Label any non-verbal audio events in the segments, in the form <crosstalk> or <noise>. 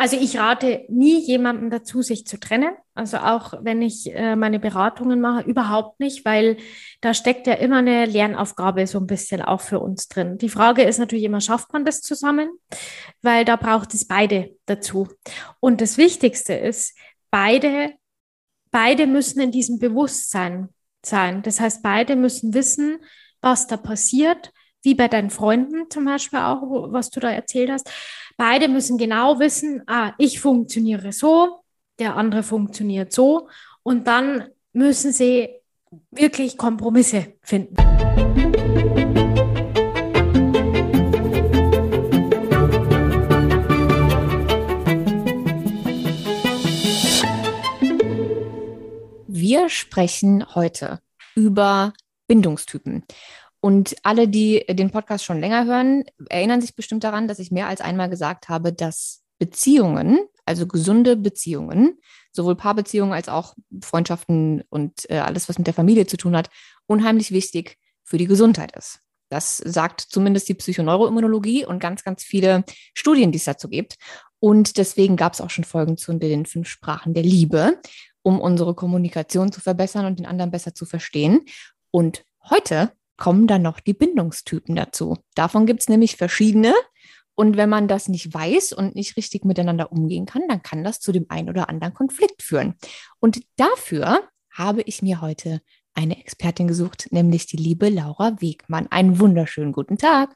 Also ich rate nie jemandem dazu, sich zu trennen. Also auch wenn ich äh, meine Beratungen mache, überhaupt nicht, weil da steckt ja immer eine Lernaufgabe so ein bisschen auch für uns drin. Die Frage ist natürlich immer, schafft man das zusammen? Weil da braucht es beide dazu. Und das Wichtigste ist, beide, beide müssen in diesem Bewusstsein sein. Das heißt, beide müssen wissen, was da passiert, wie bei deinen Freunden zum Beispiel auch, was du da erzählt hast. Beide müssen genau wissen, ah, ich funktioniere so, der andere funktioniert so. Und dann müssen sie wirklich Kompromisse finden. Wir sprechen heute über Bindungstypen. Und alle, die den Podcast schon länger hören, erinnern sich bestimmt daran, dass ich mehr als einmal gesagt habe, dass Beziehungen, also gesunde Beziehungen, sowohl Paarbeziehungen als auch Freundschaften und äh, alles, was mit der Familie zu tun hat, unheimlich wichtig für die Gesundheit ist. Das sagt zumindest die Psychoneuroimmunologie und ganz, ganz viele Studien, die es dazu gibt. Und deswegen gab es auch schon Folgen zu den fünf Sprachen der Liebe, um unsere Kommunikation zu verbessern und den anderen besser zu verstehen. Und heute kommen dann noch die Bindungstypen dazu. Davon gibt es nämlich verschiedene. Und wenn man das nicht weiß und nicht richtig miteinander umgehen kann, dann kann das zu dem einen oder anderen Konflikt führen. Und dafür habe ich mir heute eine Expertin gesucht, nämlich die liebe Laura Wegmann. Einen wunderschönen guten Tag.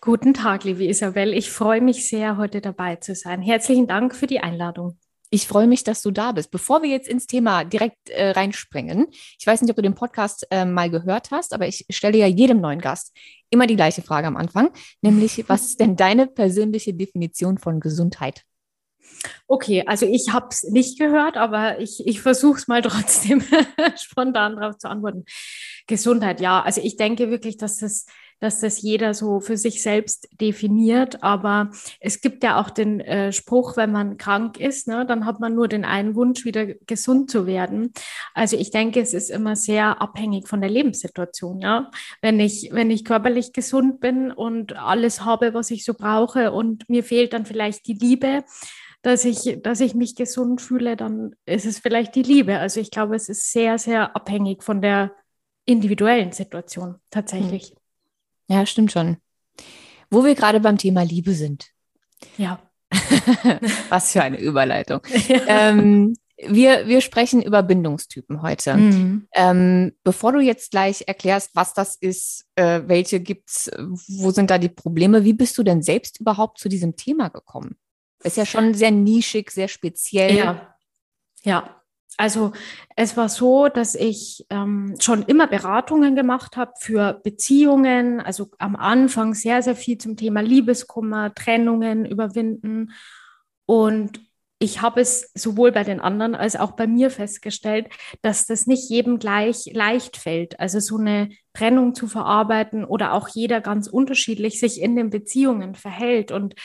Guten Tag, liebe Isabel. Ich freue mich sehr, heute dabei zu sein. Herzlichen Dank für die Einladung. Ich freue mich, dass du da bist. Bevor wir jetzt ins Thema direkt äh, reinspringen, ich weiß nicht, ob du den Podcast äh, mal gehört hast, aber ich stelle ja jedem neuen Gast immer die gleiche Frage am Anfang, nämlich <laughs> was ist denn deine persönliche Definition von Gesundheit? Okay, also ich habe es nicht gehört, aber ich, ich versuche es mal <laughs> trotzdem spontan darauf zu antworten. Gesundheit, ja. Also ich denke wirklich, dass das dass das jeder so für sich selbst definiert. Aber es gibt ja auch den äh, Spruch, wenn man krank ist, ne, dann hat man nur den einen Wunsch, wieder gesund zu werden. Also ich denke, es ist immer sehr abhängig von der Lebenssituation. Ja? Wenn, ich, wenn ich körperlich gesund bin und alles habe, was ich so brauche und mir fehlt dann vielleicht die Liebe, dass ich, dass ich mich gesund fühle, dann ist es vielleicht die Liebe. Also ich glaube, es ist sehr, sehr abhängig von der individuellen Situation tatsächlich. Ja, stimmt schon. Wo wir gerade beim Thema Liebe sind. Ja. <laughs> Was für eine Überleitung. <laughs> Ja. Ähm, wir, wir sprechen über Bindungstypen heute. Mhm. Ähm, bevor du jetzt gleich erklärst, was das ist, äh, welche gibt's, wo sind da die Probleme, wie bist du denn selbst überhaupt zu diesem Thema gekommen? Ist ja schon sehr nischig, sehr speziell. Ja. Ja, also es war so, dass ich ähm, schon immer Beratungen gemacht habe für Beziehungen, also am Anfang sehr, sehr viel zum Thema Liebeskummer, Trennungen überwinden. Und ich habe es sowohl bei den anderen als auch bei mir festgestellt, dass das nicht jedem gleich leicht fällt. Also so eine Trennung zu verarbeiten oder auch jeder ganz unterschiedlich sich in den Beziehungen verhält. Und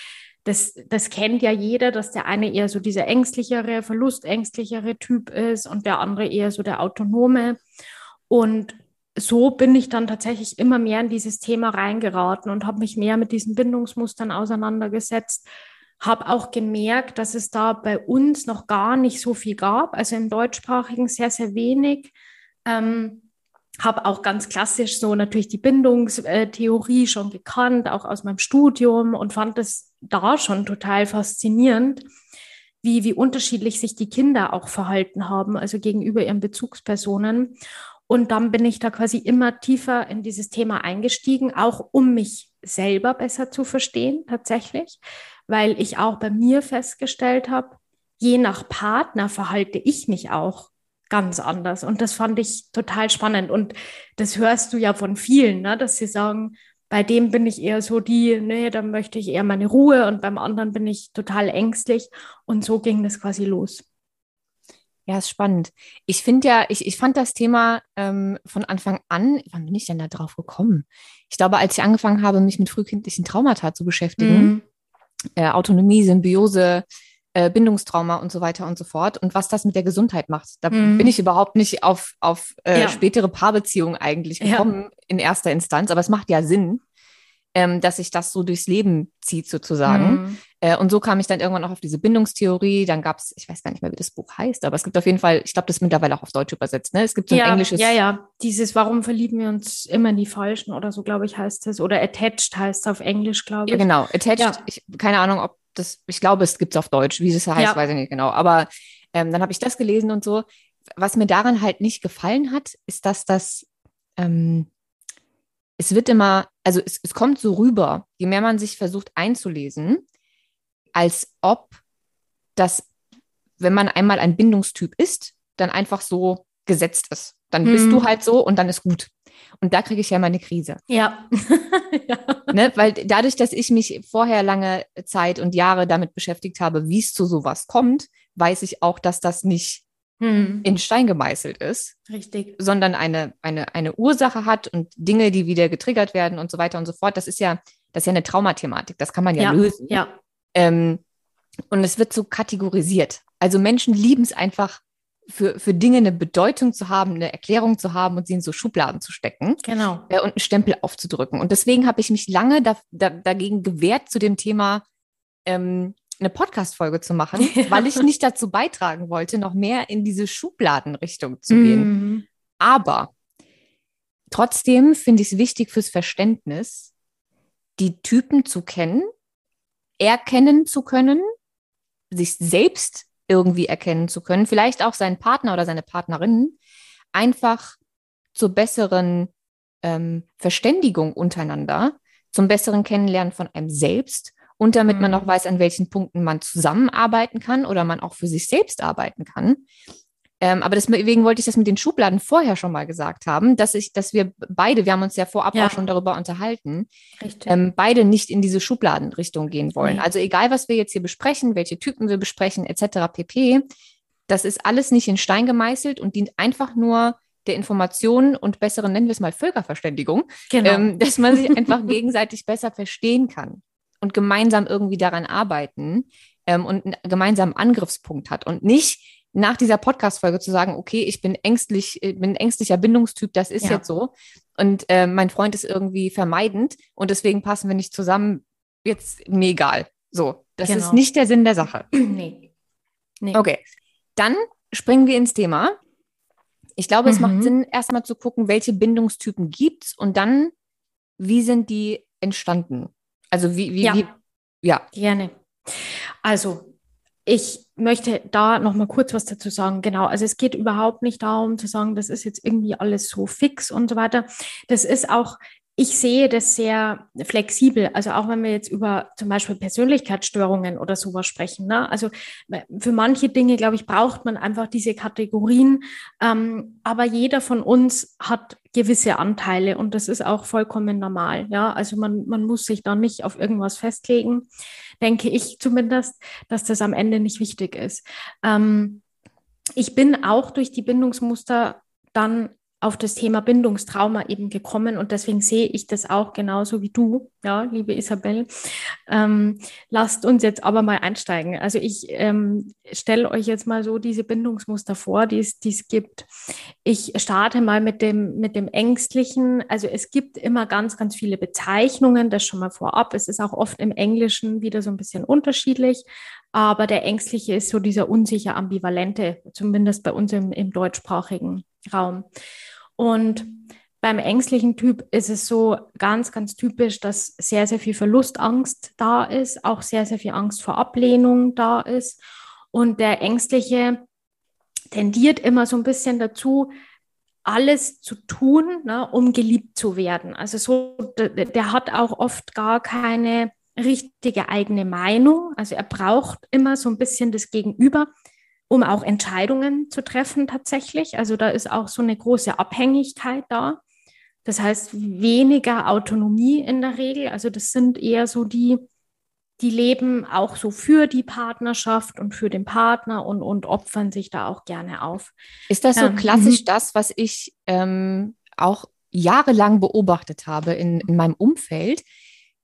das, das kennt ja jeder, dass der eine eher so dieser ängstlichere, verlustängstlichere Typ ist und der andere eher so der autonome. Und so bin ich dann tatsächlich immer mehr in dieses Thema reingeraten und habe mich mehr mit diesen Bindungsmustern auseinandergesetzt. Habe auch gemerkt, dass es da bei uns noch gar nicht so viel gab, also im deutschsprachigen sehr, sehr wenig. Ähm, habe auch ganz klassisch so natürlich die Bindungstheorie schon gekannt, auch aus meinem Studium und fand es da schon total faszinierend, wie, wie unterschiedlich sich die Kinder auch verhalten haben, also gegenüber ihren Bezugspersonen. Und dann bin ich da quasi immer tiefer in dieses Thema eingestiegen, auch um mich selber besser zu verstehen, tatsächlich, weil ich auch bei mir festgestellt habe, je nach Partner verhalte ich mich auch ganz anders. Und das fand ich total spannend. Und das hörst du ja von vielen, ne, dass sie sagen, bei dem bin ich eher so die, nee, da möchte ich eher meine Ruhe und beim anderen bin ich total ängstlich. Und so ging das quasi los. Ja, ist spannend. Ich finde ja, ich, ich fand das Thema ähm, von Anfang an, wann bin ich denn da drauf gekommen? Ich glaube, als ich angefangen habe, mich mit frühkindlichen Traumata zu beschäftigen, mhm. äh, Autonomie, Symbiose, äh, Bindungstrauma und so weiter und so fort und was das mit der Gesundheit macht. Da mhm. bin ich überhaupt nicht auf, auf äh, ja. spätere Paarbeziehungen eigentlich gekommen ja. in erster Instanz, aber es macht ja Sinn. ähm, dass sich das so durchs Leben zieht sozusagen. Mhm. Äh, und so kam ich dann irgendwann auch auf diese Bindungstheorie. Dann gab es, ich weiß gar nicht mehr, wie das Buch heißt, aber es gibt auf jeden Fall, ich glaube, das ist mittlerweile auch auf Deutsch übersetzt. Ne? Es gibt so ein ja, englisches. Ja, ja, dieses Warum verlieben wir uns immer in die Falschen oder so, glaube ich, heißt es. Oder Attached heißt es auf Englisch, glaube ich. Ja, genau. Attached, Ja. ich, keine Ahnung, ob das, ich glaube, es gibt es auf Deutsch. Wie das heißt, Ja. weiß ich nicht genau. Aber ähm, dann habe ich das gelesen und so. Was mir daran halt nicht gefallen hat, ist, dass das, ähm, es wird immer, also es, es kommt so rüber, je mehr man sich versucht einzulesen, als ob das, wenn man einmal ein Bindungstyp ist, dann einfach so gesetzt ist. Dann bist Hm. du halt so und dann ist gut. Und da kriege ich ja immer eine Krise. Ja. <laughs> ja. Ne? Weil dadurch, dass ich mich vorher lange Zeit und Jahre damit beschäftigt habe, wie es zu sowas kommt, weiß ich auch, dass das nicht Hm. in Stein gemeißelt ist, Richtig. sondern eine, eine, eine Ursache hat und Dinge, die wieder getriggert werden und so weiter und so fort. Das ist ja, das ist ja eine Traumathematik. Das kann man ja, Ja. lösen. Ja. Ähm, und es wird so kategorisiert. Also Menschen lieben es einfach, für, für Dinge eine Bedeutung zu haben, eine Erklärung zu haben und sie in so Schubladen zu stecken Genau. äh, und einen Stempel aufzudrücken. Und deswegen habe ich mich lange da, da, dagegen gewehrt, zu dem Thema ähm, eine Podcast-Folge zu machen, <laughs> Ja. weil ich nicht dazu beitragen wollte, noch mehr in diese Schubladenrichtung zu gehen. Mhm. Aber trotzdem finde ich es wichtig fürs Verständnis, die Typen zu kennen, erkennen zu können, sich selbst irgendwie erkennen zu können, vielleicht auch seinen Partner oder seine Partnerin, einfach zur besseren ähm, Verständigung untereinander, zum besseren Kennenlernen von einem selbst und damit man Mhm. auch weiß, an welchen Punkten man zusammenarbeiten kann oder man auch für sich selbst arbeiten kann. Ähm, aber deswegen wollte ich das mit den Schubladen vorher schon mal gesagt haben, dass ich, dass wir beide, wir haben uns ja vorab Ja. auch schon darüber unterhalten, ähm, beide nicht in diese Schubladenrichtung gehen wollen. Also egal, was wir jetzt hier besprechen, welche Typen wir besprechen, etc. pp. Das ist alles nicht in Stein gemeißelt und dient einfach nur der Information und besseren, nennen wir es mal Völkerverständigung, genau. ähm, dass man sich einfach <laughs> gegenseitig besser verstehen kann und gemeinsam irgendwie daran arbeiten ähm, und einen gemeinsamen Angriffspunkt hat und nicht nach dieser Podcast-Folge zu sagen, okay, ich bin ängstlich, äh, bin ein ängstlicher Bindungstyp, das ist Ja. jetzt so. Und äh, mein Freund ist irgendwie vermeidend und deswegen passen wir nicht zusammen. Jetzt mir egal. So, das Genau. ist nicht der Sinn der Sache. <clears throat> nee. Nee. Okay, dann springen wir ins Thema. Ich glaube, es Mhm. macht Sinn, erstmal zu gucken, welche Bindungstypen gibt es und dann, wie sind die entstanden? Also wie, wie, Ja. wie ja. Gerne. Also, ich möchte da noch mal kurz was dazu sagen. Genau, also es geht überhaupt nicht darum zu sagen, das ist jetzt irgendwie alles so fix und so weiter. Das ist auch, ich sehe das sehr flexibel. Also auch wenn wir jetzt über zum Beispiel Persönlichkeitsstörungen oder sowas sprechen. Ne? Also für manche Dinge, glaube ich, braucht man einfach diese Kategorien. Ähm, aber jeder von uns hat gewisse Anteile und das ist auch vollkommen normal. Ja, also man, man muss sich da nicht auf irgendwas festlegen, denke ich zumindest, dass das am Ende nicht wichtig ist. Ähm, ich bin auch durch die Bindungsmuster dann auf das Thema Bindungstrauma eben gekommen und deswegen sehe ich das auch genauso wie du, ja, liebe Isabel. Ähm, lasst uns jetzt aber mal einsteigen. Also ich ähm, stelle euch jetzt mal so diese Bindungsmuster vor, die es, gibt. Ich starte mal mit dem, mit dem Ängstlichen. Also es gibt immer ganz, ganz viele Bezeichnungen, das schon mal vorab. Es ist auch oft im Englischen wieder so ein bisschen unterschiedlich. Aber der Ängstliche ist so dieser unsicher ambivalente, zumindest bei uns im, im deutschsprachigen Raum. Und beim ängstlichen Typ ist es so ganz, ganz typisch, dass sehr, sehr viel Verlustangst da ist, auch sehr, sehr viel Angst vor Ablehnung da ist. Und der Ängstliche tendiert immer so ein bisschen dazu, alles zu tun, ne, um geliebt zu werden. Also so, der, der hat auch oft gar keine richtige eigene Meinung. Also er braucht immer so ein bisschen das Gegenüber, um auch Entscheidungen zu treffen tatsächlich. Also da ist auch so eine große Abhängigkeit da. Das heißt weniger Autonomie in der Regel. Also das sind eher so die, die leben auch so für die Partnerschaft und für den Partner und, und opfern sich da auch gerne auf. Ist das so Ähm, klassisch mhm. das, was ich ähm, auch jahrelang beobachtet habe in, in meinem Umfeld,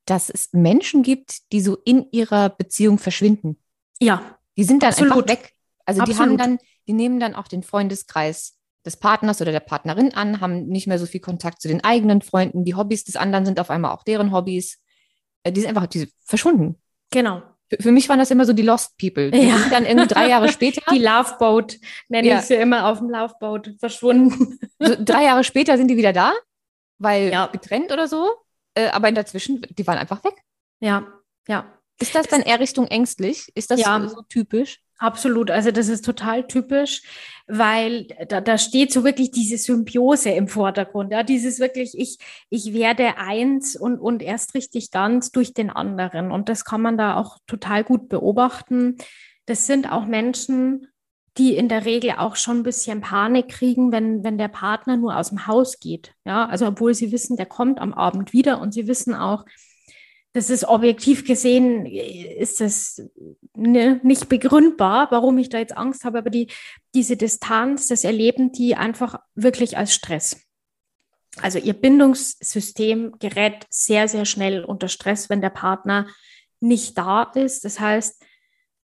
dass es Menschen gibt, die so in ihrer Beziehung verschwinden? Ja, Die sind dann Absolut. einfach weg. Also die haben Absolut. dann, die nehmen dann auch den Freundeskreis des Partners oder der Partnerin an, haben nicht mehr so viel Kontakt zu den eigenen Freunden. Die Hobbys des anderen sind auf einmal auch deren Hobbys. äh, die sind einfach die sind verschwunden. Genau. Für, für, mich waren das immer so die Lost People. Die Ja. sind dann irgendwie drei Jahre <laughs> später. Die Loveboat nenne Ja. ich sie immer auf dem Loveboat verschwunden. <laughs> so drei Jahre später sind die wieder da, weil Ja. getrennt oder so. Äh, aber in dazwischen, die waren einfach weg. Ja, ja. Ist das dann eher Richtung ängstlich? Ist das so typisch? Absolut, also das ist total typisch, weil da, da steht so wirklich diese Symbiose im Vordergrund. Ja, dieses wirklich, ich, ich werde eins und, und erst richtig ganz durch den anderen. Und das kann man da auch total gut beobachten. Das sind auch Menschen, die in der Regel auch schon ein bisschen Panik kriegen, wenn, wenn der Partner nur aus dem Haus geht. Ja, also obwohl sie wissen, der kommt am Abend wieder und sie wissen auch, das ist objektiv gesehen, ist das ne, nicht begründbar, warum ich da jetzt Angst habe, aber die, diese Distanz, das erleben die einfach wirklich als Stress. Also ihr Bindungssystem gerät sehr, sehr schnell unter Stress, wenn der Partner nicht da ist. Das heißt,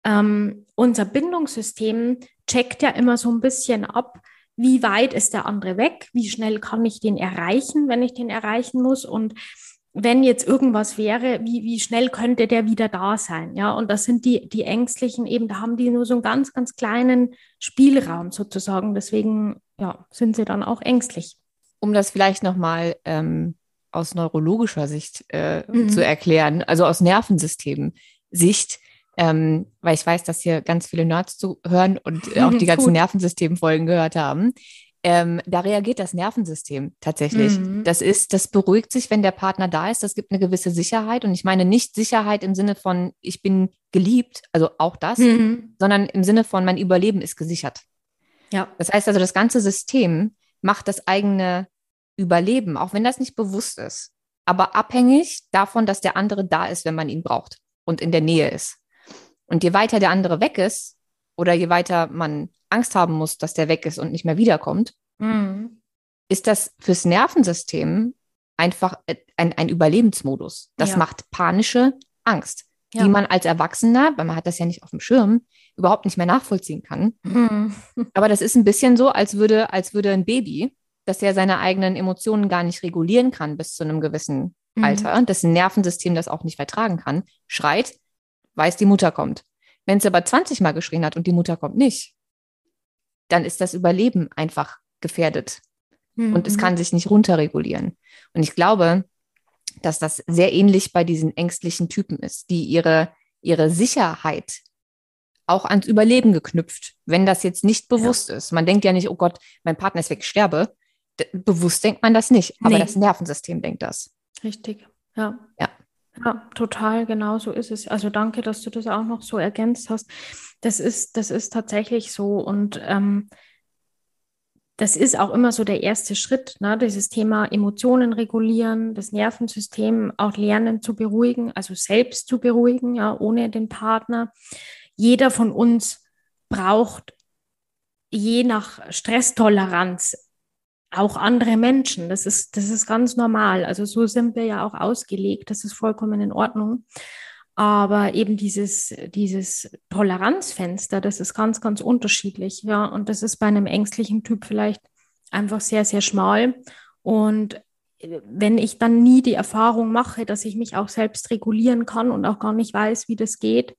ähm, unser Bindungssystem checkt ja immer so ein bisschen ab, wie weit ist der andere weg, wie schnell kann ich den erreichen, wenn ich den erreichen muss und wenn jetzt irgendwas wäre, wie, wie schnell könnte der wieder da sein? Ja, und das sind die, die Ängstlichen eben, da haben die nur so einen ganz, ganz kleinen Spielraum sozusagen. Deswegen, ja, sind sie dann auch ängstlich. Um das vielleicht nochmal ähm, aus neurologischer Sicht äh, Mhm. zu erklären, also aus Nervensystemen-Sicht, ähm, weil ich weiß, dass hier ganz viele Nerds zuhören und äh, <laughs> auch die ganzen. Nervensystemfolgen gehört haben. Ähm, da reagiert das Nervensystem tatsächlich. Mhm. Das ist, das beruhigt sich, wenn der Partner da ist. Das gibt eine gewisse Sicherheit. Und ich meine nicht Sicherheit im Sinne von, ich bin geliebt, also auch das, Mhm. sondern im Sinne von, mein Überleben ist gesichert. Ja, Das heißt also, das ganze System macht das eigene Überleben, auch wenn das nicht bewusst ist, aber abhängig davon, dass der andere da ist, wenn man ihn braucht und in der Nähe ist. Und je weiter der andere weg ist oder je weiter man Angst haben muss, dass der weg ist und nicht mehr wiederkommt, mhm. ist das fürs Nervensystem einfach ein, ein Überlebensmodus. Das Ja. macht panische Angst, Ja. die man als Erwachsener, weil man hat das ja nicht auf dem Schirm, überhaupt nicht mehr nachvollziehen kann. Mhm. Aber das ist ein bisschen so, als würde, als würde ein Baby, das ja seine eigenen Emotionen gar nicht regulieren kann bis zu einem gewissen Mhm. Alter, dessen Nervensystem das auch nicht vertragen kann, schreit, weiß, die Mutter kommt. Wenn es aber 20 Mal geschrien hat und die Mutter kommt nicht, dann ist das Überleben einfach gefährdet und es Mhm. kann sich nicht runterregulieren. Und ich glaube, dass das sehr ähnlich bei diesen ängstlichen Typen ist, die ihre, ihre Sicherheit auch ans Überleben geknüpft, wenn das jetzt nicht bewusst ist. Man denkt ja nicht, oh Gott, mein Partner ist weg, ich sterbe. Bewusst denkt man das nicht, aber Nee. das Nervensystem denkt das. Richtig, ja. Ja. Ja, total, genau so ist es. Also danke, dass du das auch noch so ergänzt hast. Das ist, das ist tatsächlich so. Und ähm, das ist auch immer so der erste Schritt, ne? Dieses Thema Emotionen regulieren, das Nervensystem auch lernen zu beruhigen, also selbst zu beruhigen, ja, ohne den Partner. Jeder von uns braucht je nach Stresstoleranz auch andere Menschen. Das ist, das ist ganz normal. Also so sind wir ja auch ausgelegt. Das ist vollkommen in Ordnung. Aber eben dieses, dieses Toleranzfenster, das ist ganz, ganz unterschiedlich. Ja, und das ist bei einem ängstlichen Typ vielleicht einfach sehr, sehr schmal. Und äh, wenn ich dann nie die Erfahrung mache, dass ich mich auch selbst regulieren kann und auch gar nicht weiß, wie das geht,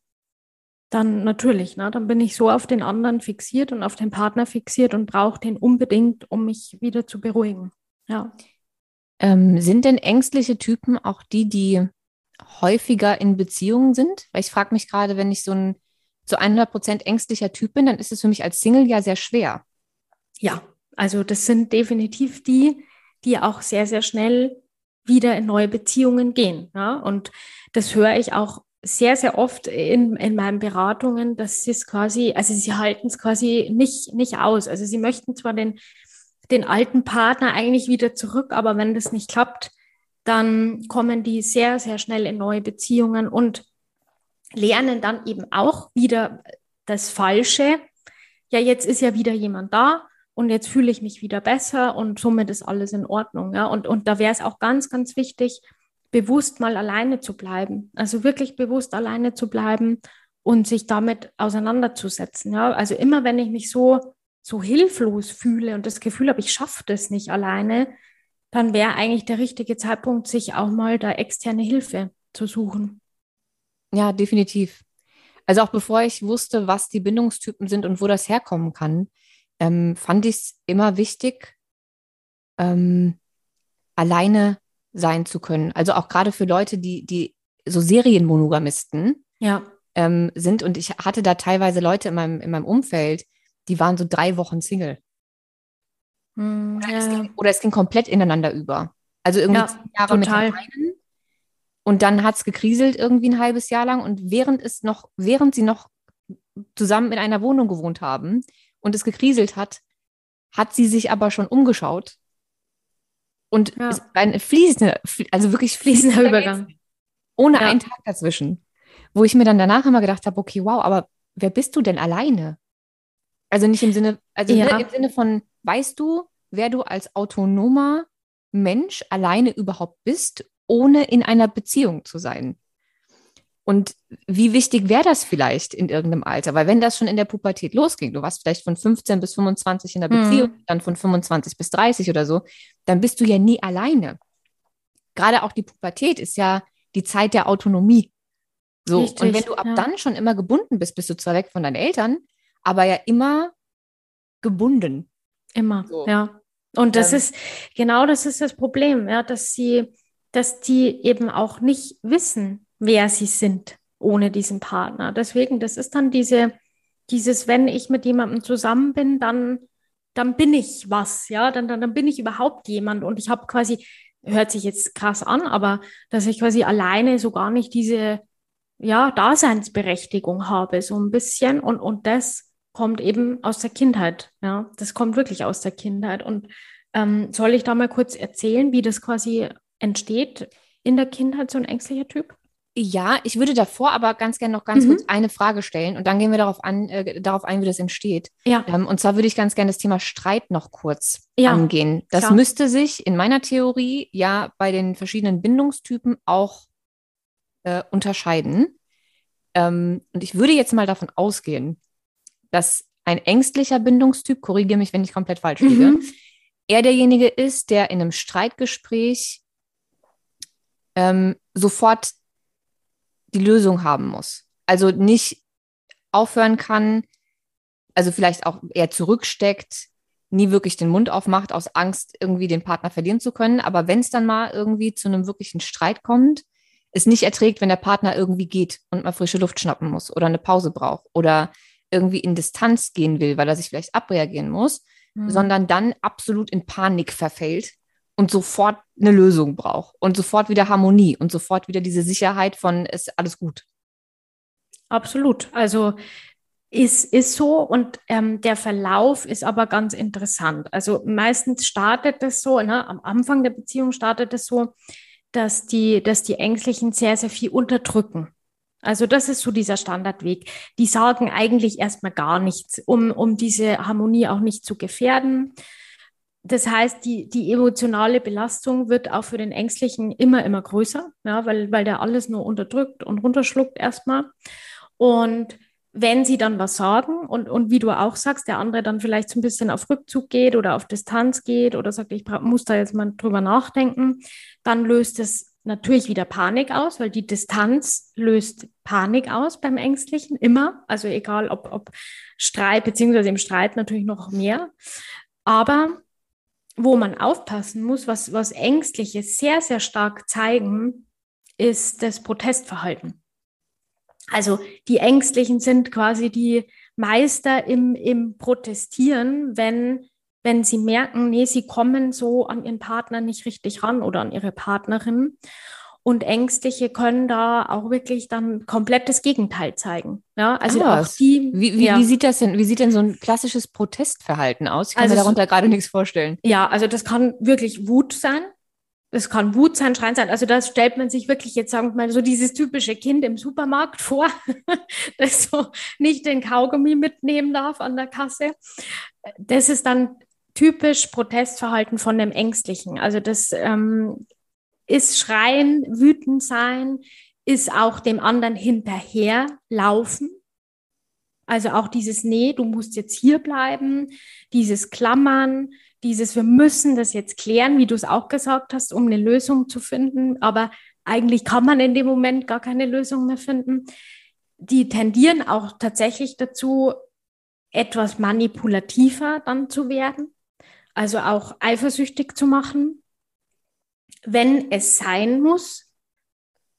dann natürlich, ne, dann bin ich so auf den anderen fixiert und auf den Partner fixiert und brauche den unbedingt, um mich wieder zu beruhigen. Ja. Ähm, sind denn ängstliche Typen auch die, die häufiger in Beziehungen sind? Weil ich frage mich gerade, wenn ich so ein zu 100 Prozent ängstlicher Typ bin, dann ist es für mich als Single ja sehr schwer. Ja, also das sind definitiv die, die auch sehr, sehr schnell wieder in neue Beziehungen gehen. Ja? Und das höre ich auch sehr, sehr oft in, in meinen Beratungen, dass sie es quasi, also sie halten es quasi nicht, nicht aus. Also sie möchten zwar den, den alten Partner eigentlich wieder zurück, aber wenn das nicht klappt, dann kommen die sehr, sehr schnell in neue Beziehungen und lernen dann eben auch wieder das Falsche. Ja, jetzt ist ja wieder jemand da und jetzt fühle ich mich wieder besser und somit ist alles in Ordnung. Ja? Und, und da wäre es auch ganz, ganz wichtig, bewusst mal alleine zu bleiben. Also wirklich bewusst alleine zu bleiben und sich damit auseinanderzusetzen. Ja? Also immer, wenn ich mich so, so hilflos fühle und das Gefühl habe, ich schaffe das nicht alleine, dann wäre eigentlich der richtige Zeitpunkt, sich auch mal da externe Hilfe zu suchen. Ja, definitiv. Also auch bevor ich wusste, was die Bindungstypen sind und wo das herkommen kann, ähm, fand ich es immer wichtig, ähm, alleine sein zu können. Also auch gerade für Leute, die, die so Serienmonogamisten ja. ähm, sind. Und ich hatte da teilweise Leute in meinem, in meinem Umfeld, die waren so drei Wochen Single. Hm, oder, es ging, oder, es ging, komplett ineinander über. Also irgendwie Ja, zehn Jahre total. mit dem einen. Und dann hat es gekriselt irgendwie ein halbes Jahr lang. Und während es noch, während sie noch zusammen in einer Wohnung gewohnt haben und es gekriselt hat, hat sie sich aber schon umgeschaut. Und Ja. ein fließender, fl- also wirklich Fließender Übergang. Ohne Ja. einen Tag dazwischen. Wo ich mir dann danach immer gedacht habe, okay, wow, aber wer bist du denn alleine? Also nicht im Sinne, also Ja. ne, im Sinne von, weißt du, wer du als autonomer Mensch alleine überhaupt bist, ohne in einer Beziehung zu sein? Und wie wichtig wäre das vielleicht in irgendeinem Alter? Weil wenn das schon in der Pubertät losging, du warst vielleicht von 15 bis 25 in der Mhm. Beziehung, dann von 25 bis 30 oder so, dann bist du ja nie alleine. Gerade auch die Pubertät ist ja die Zeit der Autonomie. So, Richtig, und wenn du ab ja. dann schon immer gebunden bist, bist du zwar weg von deinen Eltern, aber ja immer gebunden. Immer, So. ja. Und das Ähm. ist, genau das ist das Problem, ja, dass sie, dass die eben auch nicht wissen, wer sie sind ohne diesen Partner. Deswegen, das ist dann diese, dieses, wenn ich mit jemandem zusammen bin, dann, dann bin ich was, ja, dann, dann, dann bin ich überhaupt jemand und ich habe quasi, hört sich jetzt krass an, aber dass ich quasi alleine so gar nicht diese, ja, Daseinsberechtigung habe, so ein bisschen und, und das kommt eben aus der Kindheit. Ja, das kommt wirklich aus der Kindheit. Und ähm, soll ich da mal kurz erzählen, wie das quasi entsteht in der Kindheit, so ein ängstlicher Typ? Ja, ich würde davor aber ganz gerne noch ganz Mhm. kurz eine Frage stellen und dann gehen wir darauf, an, äh, darauf ein, wie das entsteht. Ja, Ähm, und zwar würde ich ganz gerne das Thema Streit noch kurz Ja, angehen. Das klar. müsste sich in meiner Theorie ja bei den verschiedenen Bindungstypen auch äh, unterscheiden. Ähm, und ich würde jetzt mal davon ausgehen, dass ein ängstlicher Bindungstyp, korrigiere mich, wenn ich komplett falsch liege, Mhm. er derjenige ist, der in einem Streitgespräch ähm, sofort die Lösung haben muss. Also nicht aufhören kann, also vielleicht auch eher zurücksteckt, nie wirklich den Mund aufmacht, aus Angst, irgendwie den Partner verlieren zu können. Aber wenn es dann mal irgendwie zu einem wirklichen Streit kommt, es nicht erträgt, wenn der Partner irgendwie geht und mal frische Luft schnappen muss oder eine Pause braucht oder irgendwie in Distanz gehen will, weil er sich vielleicht abreagieren muss, Mhm. sondern dann absolut in Panik verfällt und sofort eine Lösung braucht und sofort wieder Harmonie und sofort wieder diese Sicherheit von, ist alles gut. Absolut. Also ist, ist so und ähm, der Verlauf ist aber ganz interessant. Also meistens startet es so, ne, am Anfang der Beziehung startet es so, dass die, dass die Ängstlichen sehr, sehr viel unterdrücken. Also das ist so dieser Standardweg. Die sagen eigentlich erstmal gar nichts, um, um diese Harmonie auch nicht zu gefährden. Das heißt, die, die emotionale Belastung wird auch für den Ängstlichen immer, immer größer, ja, weil, weil der alles nur unterdrückt und runterschluckt erstmal. Und wenn sie dann was sagen und, und wie du auch sagst, der andere dann vielleicht so ein bisschen auf Rückzug geht oder auf Distanz geht oder sagt, ich muss da jetzt mal drüber nachdenken, dann löst es natürlich wieder Panik aus, weil die Distanz löst Panik aus beim Ängstlichen immer. Also egal ob, ob Streit, beziehungsweise im Streit natürlich noch mehr. Aber wo man aufpassen muss, was, was Ängstliche sehr, sehr stark zeigen, ist das Protestverhalten. Also die Ängstlichen sind quasi die Meister im, im Protestieren, wenn, wenn sie merken, nee, sie kommen so an ihren Partner nicht richtig ran oder an ihre Partnerin. Und Ängstliche können da auch wirklich dann komplett das Gegenteil zeigen. Ja, also Ah, auch die. Wie, wie, ja. wie sieht das denn, wie sieht denn so ein klassisches Protestverhalten aus? Ich kann Also mir so- darunter gerade nichts vorstellen. Ja, also das kann wirklich Wut sein. Das kann Wut sein, Schreien sein. Also das stellt man sich wirklich jetzt, sagen wir mal, so dieses typische Kind im Supermarkt vor, <laughs> das so nicht den Kaugummi mitnehmen darf an der Kasse. Das ist dann typisch Protestverhalten von dem Ängstlichen. Also das ähm, ist Schreien, wütend sein, ist auch dem anderen hinterherlaufen. Also auch dieses, nee, du musst jetzt hier bleiben, dieses Klammern, dieses, wir müssen das jetzt klären, wie du es auch gesagt hast, um eine Lösung zu finden. Aber eigentlich kann man in dem Moment gar keine Lösung mehr finden. Die tendieren auch tatsächlich dazu, etwas manipulativer dann zu werden, also auch eifersüchtig zu machen. Wenn es sein muss,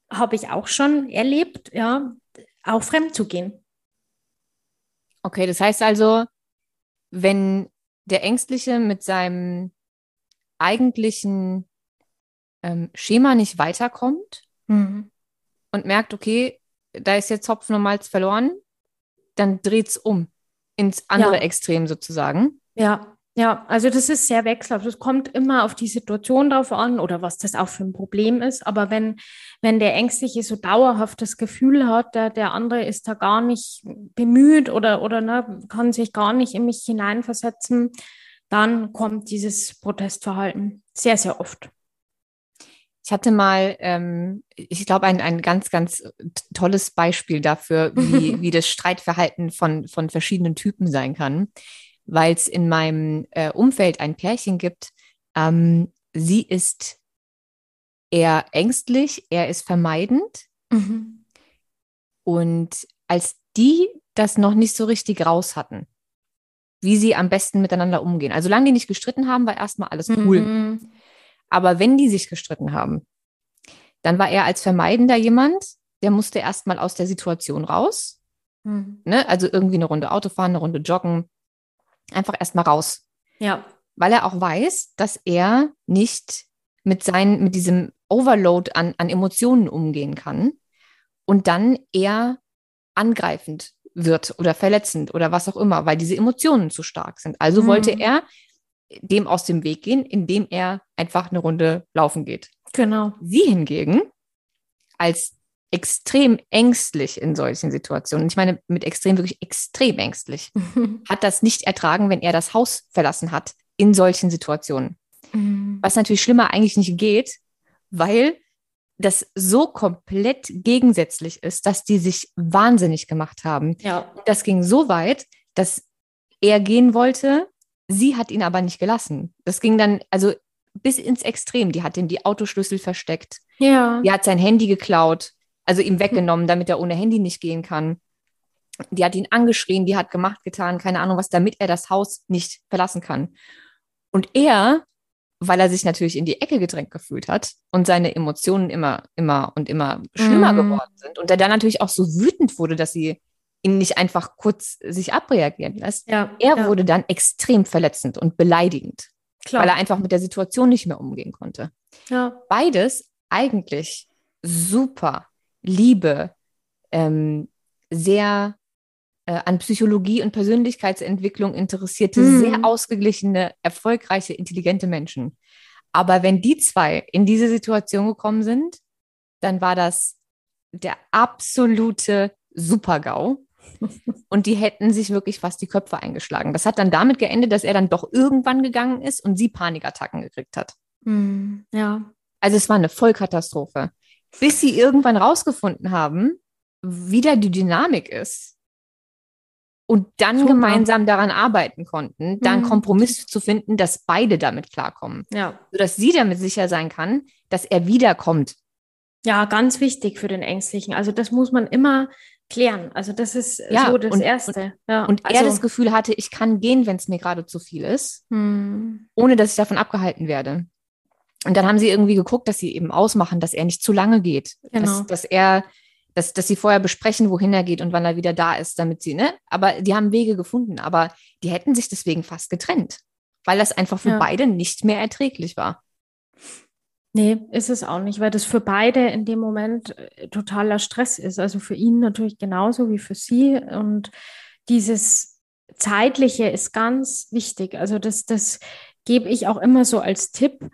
habe ich auch schon erlebt, ja, auch fremd zu gehen. Okay, das heißt also, wenn der Ängstliche mit seinem eigentlichen ähm, Schema nicht weiterkommt mhm. und merkt, okay, da ist jetzt Hopfen und Malz verloren, dann dreht es um ins andere ja. Extrem sozusagen. Ja. Ja, also das ist sehr wechselhaft. Es kommt immer auf die Situation drauf an oder was das auch für ein Problem ist. Aber wenn, wenn der Ängstliche so dauerhaft das Gefühl hat, der, der andere ist da gar nicht bemüht oder, oder ne, kann sich gar nicht in mich hineinversetzen, dann kommt dieses Protestverhalten sehr, sehr oft. Ich hatte mal, ähm, ich glaube, ein, ein ganz, ganz tolles Beispiel dafür, wie, <laughs> wie das Streitverhalten von, von verschiedenen Typen sein kann, weil es in meinem äh, Umfeld ein Pärchen gibt. Ähm, sie ist eher ängstlich, er ist vermeidend. Mhm. Und als die das noch nicht so richtig raus hatten, wie sie am besten miteinander umgehen. Also solange die nicht gestritten haben, war erstmal alles cool. Mhm. Aber wenn die sich gestritten haben, dann war er als Vermeidender jemand, der musste erstmal aus der Situation raus. Mhm. Ne? Also irgendwie eine Runde Auto fahren, eine Runde joggen. Einfach erstmal raus. Ja. Weil er auch weiß, dass er nicht mit, seinen, mit diesem Overload an, an Emotionen umgehen kann und dann eher angreifend wird oder verletzend oder was auch immer, weil diese Emotionen zu stark sind. Also mhm. wollte er dem aus dem Weg gehen, indem er einfach eine Runde laufen geht. Genau. Sie hingegen als extrem ängstlich in solchen Situationen, ich meine mit extrem wirklich extrem ängstlich, <laughs> hat das nicht ertragen, wenn er das Haus verlassen hat in solchen Situationen. Mhm. Was natürlich schlimmer eigentlich nicht geht, weil das so komplett gegensätzlich ist, dass die sich wahnsinnig gemacht haben. Ja. Das ging so weit, dass er gehen wollte, sie hat ihn aber nicht gelassen. Das ging dann also bis ins Extrem. Die hat ihm die Autoschlüssel versteckt. Ja. Die hat sein Handy geklaut, also ihm weggenommen, damit er ohne Handy nicht gehen kann. Die hat ihn angeschrien, die hat gemacht, getan, keine Ahnung was, damit er das Haus nicht verlassen kann. Und er weil er sich natürlich in die Ecke gedrängt gefühlt hat und seine Emotionen immer, immer und immer schlimmer mm. geworden sind. Und er dann natürlich auch so wütend wurde, dass sie ihn nicht einfach kurz sich abreagieren lässt. Ja, er ja. wurde dann extrem verletzend und beleidigend, Klar. weil er einfach mit der Situation nicht mehr umgehen konnte. Ja. Beides eigentlich super, liebe, ähm, sehr äh, an Psychologie und Persönlichkeitsentwicklung interessierte, mhm. sehr ausgeglichene, erfolgreiche, intelligente Menschen. Aber wenn die zwei in diese Situation gekommen sind, dann war das der absolute Supergau. <laughs> Und die hätten sich wirklich fast die Köpfe eingeschlagen. Das hat dann damit geendet, dass er dann doch irgendwann gegangen ist und sie Panikattacken gekriegt hat. Mm, ja. Also es war eine Vollkatastrophe. Bis sie irgendwann rausgefunden haben, wie da die Dynamik ist und dann Super. gemeinsam daran arbeiten konnten, dann mhm. Kompromiss zu finden, dass beide damit klarkommen. Ja. Sodass sie damit sicher sein kann, dass er wiederkommt. Ja, ganz wichtig für den Ängstlichen. Also das muss man immer klären. Also das ist ja, so das und, Erste. Und, ja, und also, er das Gefühl hatte, ich kann gehen, wenn es mir gerade zu viel ist, hm. ohne dass ich davon abgehalten werde. Und dann haben sie irgendwie geguckt, dass sie eben ausmachen, dass er nicht zu lange geht. Genau. Dass, dass er dass, dass sie vorher besprechen, wohin er geht und wann er wieder da ist, damit sie, ne? Aber die haben Wege gefunden, aber die hätten sich deswegen fast getrennt, weil das einfach für ja. beide nicht mehr erträglich war. Nee, ist es auch nicht, weil das für beide in dem Moment äh, totaler Stress ist. Also für ihn natürlich genauso wie für sie. Und dieses Zeitliche ist ganz wichtig. Also das, das gebe ich auch immer so als Tipp,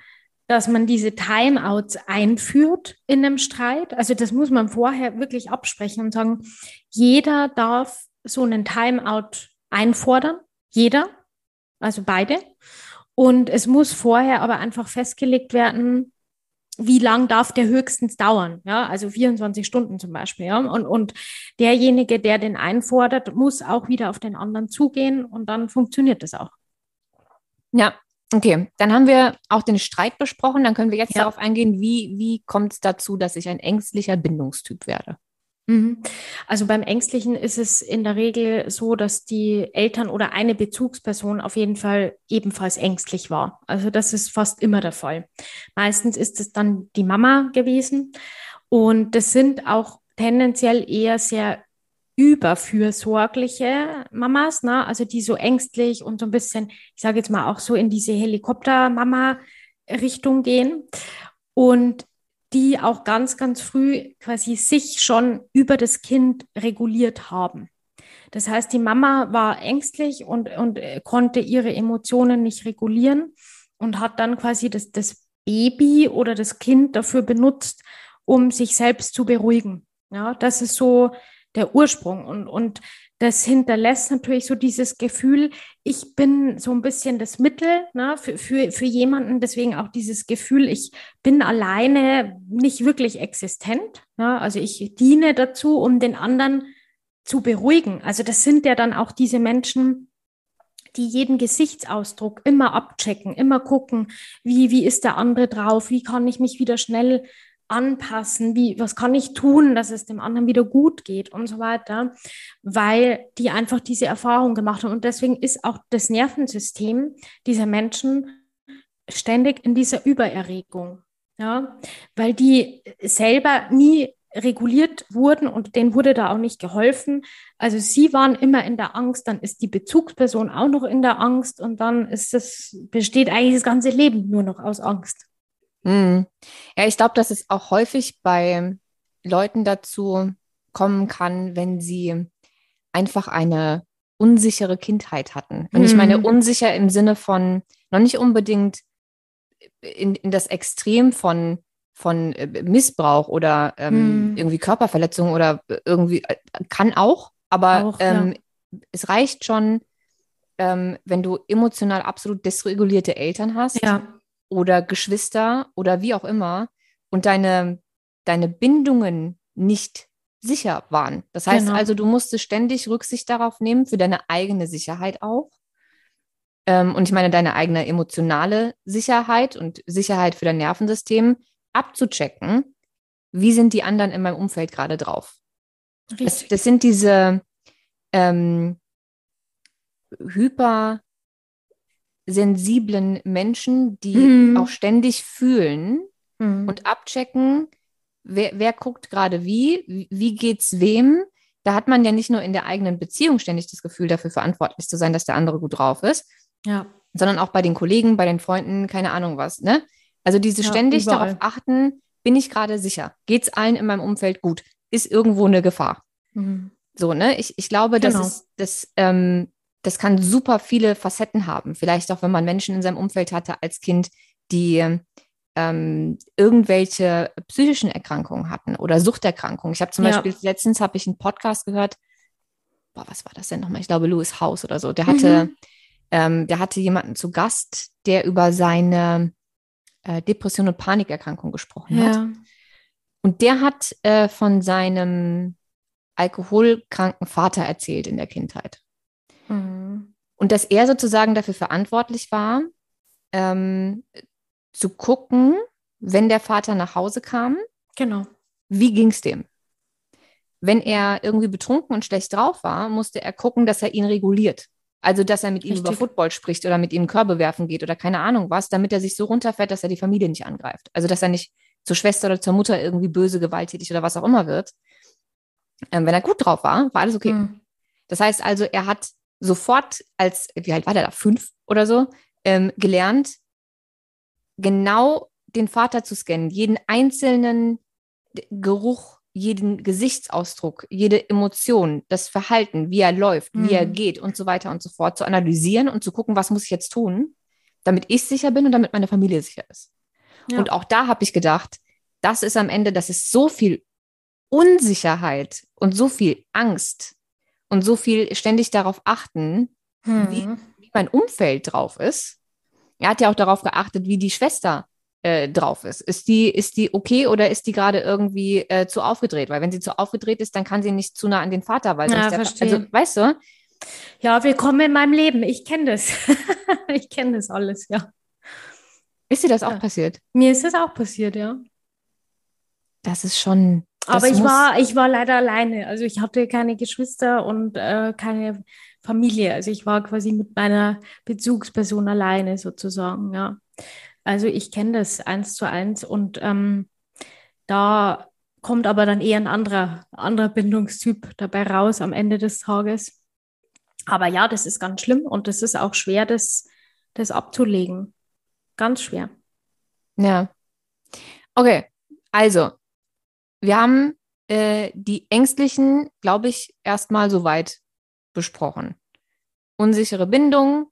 dass man diese Timeouts einführt in einem Streit. Also das muss man vorher wirklich absprechen und sagen, jeder darf so einen Timeout einfordern. Jeder, also beide. Und es muss vorher aber einfach festgelegt werden, wie lang darf der höchstens dauern? Ja, also 24 Stunden zum Beispiel. Ja, und, und derjenige, der den einfordert, muss auch wieder auf den anderen zugehen und dann funktioniert das auch. Ja, Okay, dann haben wir auch den Streit besprochen. Dann können wir jetzt Ja. darauf eingehen, wie, wie kommt es dazu, dass ich ein ängstlicher Bindungstyp werde? Mhm. Also beim Ängstlichen ist es in der Regel so, dass die Eltern oder eine Bezugsperson auf jeden Fall ebenfalls ängstlich war. Also das ist fast immer der Fall. Meistens ist es dann die Mama gewesen und das sind auch tendenziel eher sehr überfürsorgliche Mamas, ne? Also die so ängstlich und so ein bisschen, ich sage jetzt mal auch so in diese Helikopter-Mama-Richtung gehen und die auch ganz, ganz früh quasi sich schon über das Kind reguliert haben. Das heißt, die Mama war ängstlich und, und äh, konnte ihre Emotionen nicht regulieren und hat dann quasi das, das Baby oder das Kind dafür benutzt, um sich selbst zu beruhigen. Ja, das ist so der Ursprung. Und, und das hinterlässt natürlich so dieses Gefühl, ich bin so ein bisschen das Mittel ne, für, für, für jemanden, deswegen auch dieses Gefühl, ich bin alleine nicht wirklich existent. Ja, also ich diene dazu, um den anderen zu beruhigen. Also das sind ja dann auch diese Menschen, die jeden Gesichtsausdruck immer abchecken, immer gucken, wie, wie ist der andere drauf, wie kann ich mich wieder schnell anpassen, wie, was kann ich tun, dass es dem anderen wieder gut geht und so weiter, weil die einfach diese Erfahrung gemacht haben. Und deswegen ist auch das Nervensystem dieser Menschen ständig in dieser Übererregung. Ja, weil die selber nie reguliert wurden und denen wurde da auch nicht geholfen. Also sie waren immer in der Angst, dann ist die Bezugsperson auch noch in der Angst und dann ist das, besteht eigentlich das ganze Leben nur noch aus Angst. Hm. Ja, ich glaube, dass es auch häufig bei Leuten dazu kommen kann, wenn sie einfach eine unsichere Kindheit hatten. Und ich meine Hm. unsicher im Sinne von noch nicht unbedingt in, in das Extrem von, von äh, Missbrauch oder ähm, Hm. irgendwie Körperverletzung oder irgendwie, äh, kann auch, aber Auch, ja. ähm, es reicht schon, ähm, wenn du emotional absolut dysregulierte Eltern hast Ja, oder Geschwister oder wie auch immer und deine, deine Bindungen nicht sicher waren. Das heißt Genau. also, du musstest ständig Rücksicht darauf nehmen, für deine eigene Sicherheit auch. Ähm, und ich meine, deine eigene emotionale Sicherheit und Sicherheit für dein Nervensystem abzuchecken. Wie sind die anderen in meinem Umfeld gerade drauf? Das, das sind diese ähm, hypersensiblen Menschen, die Mhm. auch ständig fühlen Hm. und abchecken, wer, wer guckt gerade wie, wie, geht's wem. Da hat man ja nicht nur in der eigenen Beziehung ständig das Gefühl, dafür verantwortlich zu sein, dass der andere gut drauf ist, Ja, sondern auch bei den Kollegen, bei den Freunden, keine Ahnung was. Ne? Also diese Ja, ständig überall. darauf achten, bin ich gerade sicher? Geht's allen in meinem Umfeld gut? Ist irgendwo eine Gefahr? Hm. So, ne? Ich, ich glaube, das Genau. ist, das, ähm, das kann super viele Facetten haben. Vielleicht auch, wenn man Menschen in seinem Umfeld hatte als Kind, die ähm, irgendwelche psychischen Erkrankungen hatten oder Suchterkrankungen. Ich habe zum Ja. Beispiel letztens habe ich einen Podcast gehört. Boah, was war das denn nochmal? Ich glaube, Louis House oder so. Der hatte, Mhm. ähm, der hatte jemanden zu Gast, der über seine äh, Depression und Panikerkrankung gesprochen hat. ja, Und der hat äh, von seinem alkoholkranken Vater erzählt in der Kindheit. Und dass er sozusagen dafür verantwortlich war, ähm, zu gucken, wenn der Vater nach Hause kam, genau. wie ging es dem? Wenn er irgendwie betrunken und schlecht drauf war, musste er gucken, dass er ihn reguliert. Also, dass er mit ihm über Richtig. Football spricht oder mit ihm Körbe werfen geht oder keine Ahnung was, damit er sich so runterfährt, dass er die Familie nicht angreift. Also, dass er nicht zur Schwester oder zur Mutter irgendwie böse, gewalttätig oder was auch immer wird. Ähm, wenn er gut drauf war, war alles okay. Hm. Das heißt also, er hat sofort als, wie alt war der da, fünf oder so, ähm, gelernt, genau den Vater zu scannen, jeden einzelnen Geruch, jeden Gesichtsausdruck, jede Emotion, das Verhalten, wie er läuft, wie er Mhm. geht und so weiter und so fort, zu analysieren und zu gucken, was muss ich jetzt tun, damit ich sicher bin und damit meine Familie sicher ist. Ja. Und auch da habe ich gedacht, das ist am Ende, das ist so viel Unsicherheit und so viel Angst und so viel ständig darauf achten, Hm. wie mein Umfeld drauf ist. Er hat ja auch darauf geachtet, wie die Schwester äh, drauf ist. Ist die, ist die okay oder ist die gerade irgendwie äh, zu aufgedreht? Weil wenn sie zu aufgedreht ist, dann kann sie nicht zu nah an den Vater, weil Ja, sonst der, verstehe. also weißt du, Ja, willkommen in meinem Leben. Ich kenne das. <laughs> ich kenne das alles, ja. Ist dir das auch Ja. passiert? Mir ist das auch passiert, ja. Das ist schon. Aber ich war, ich war leider alleine. Also ich hatte keine Geschwister und äh, keine Familie. Also ich war quasi mit meiner Bezugsperson alleine sozusagen, ja. Also ich kenne das eins zu eins und ähm, da kommt aber dann eher ein anderer, anderer Bindungstyp dabei raus am Ende des Tages. Aber ja, das ist ganz schlimm und das ist auch schwer, das, das abzulegen. Ganz schwer. Ja. Okay, also, wir haben äh, die Ängstlichen, glaube ich, erstmal soweit besprochen. Unsichere Bindung,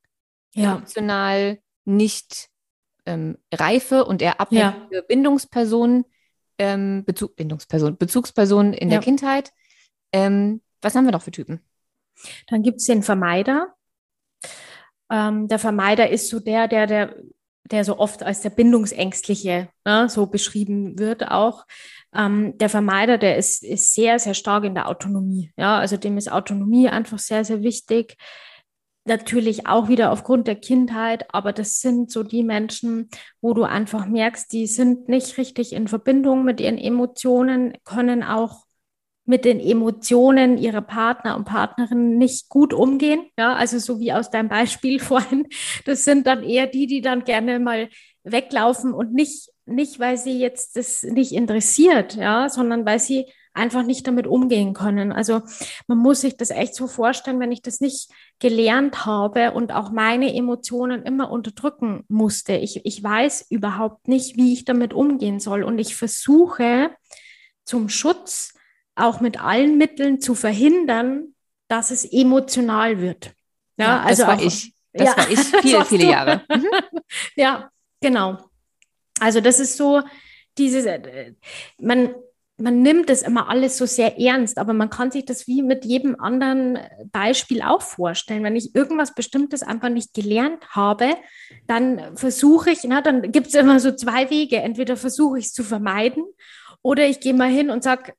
Ja, emotional nicht ähm, reife und eher abhängige Bindungspersonen, ähm, Bezug, Bindungsperson, Bezugspersonen in der Ja. Kindheit. Ähm, was haben wir noch für Typen? Dann gibt es den Vermeider. Ähm, der Vermeider ist so der, der, der, der so oft als der Bindungsängstliche ne, so beschrieben wird auch. Ähm, der Vermeider, der ist, ist sehr, sehr stark in der Autonomie. Ja, also dem ist Autonomie einfach sehr, sehr wichtig. Natürlich auch wieder aufgrund der Kindheit, aber das sind so die Menschen, wo du einfach merkst, die sind nicht richtig in Verbindung mit ihren Emotionen, können auch mit den Emotionen ihrer Partner und Partnerinnen nicht gut umgehen. Ja, also so wie aus deinem Beispiel <laughs> vorhin. Das sind dann eher die, die dann gerne mal weglaufen und nicht, nicht, weil sie jetzt das nicht interessiert, ja, sondern weil sie einfach nicht damit umgehen können. Also man muss sich das echt so vorstellen, wenn ich das nicht gelernt habe und auch meine Emotionen immer unterdrücken musste. Ich, ich weiß überhaupt nicht, wie ich damit umgehen soll. Und ich versuche zum Schutz auch mit allen Mitteln zu verhindern, dass es emotional wird. Ja, das also war auch, ich. <laughs> Das Ja, war ich das viele, viele. Jahre. Mhm. <laughs> Ja, genau. Also das ist so dieses, äh, man, man nimmt das immer alles so sehr ernst, aber man kann sich das wie mit jedem anderen Beispiel auch vorstellen. Wenn ich irgendwas Bestimmtes einfach nicht gelernt habe, dann versuche ich, na, dann gibt es immer so zwei Wege. Entweder versuche ich es zu vermeiden oder ich gehe mal hin und sage,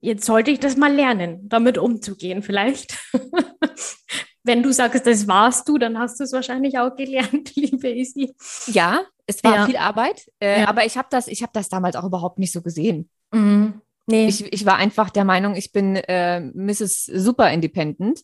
jetzt sollte ich das mal lernen, damit umzugehen vielleicht. <laughs> Wenn du sagst, das warst du, dann hast du es wahrscheinlich auch gelernt, <laughs> liebe Isi. Ja, es war Ja. viel Arbeit, äh, Ja. aber ich habe das, ich habe das damals auch überhaupt nicht so gesehen. Mhm. Nee. Ich, ich war einfach der Meinung, ich bin äh, Mrs. Super Independent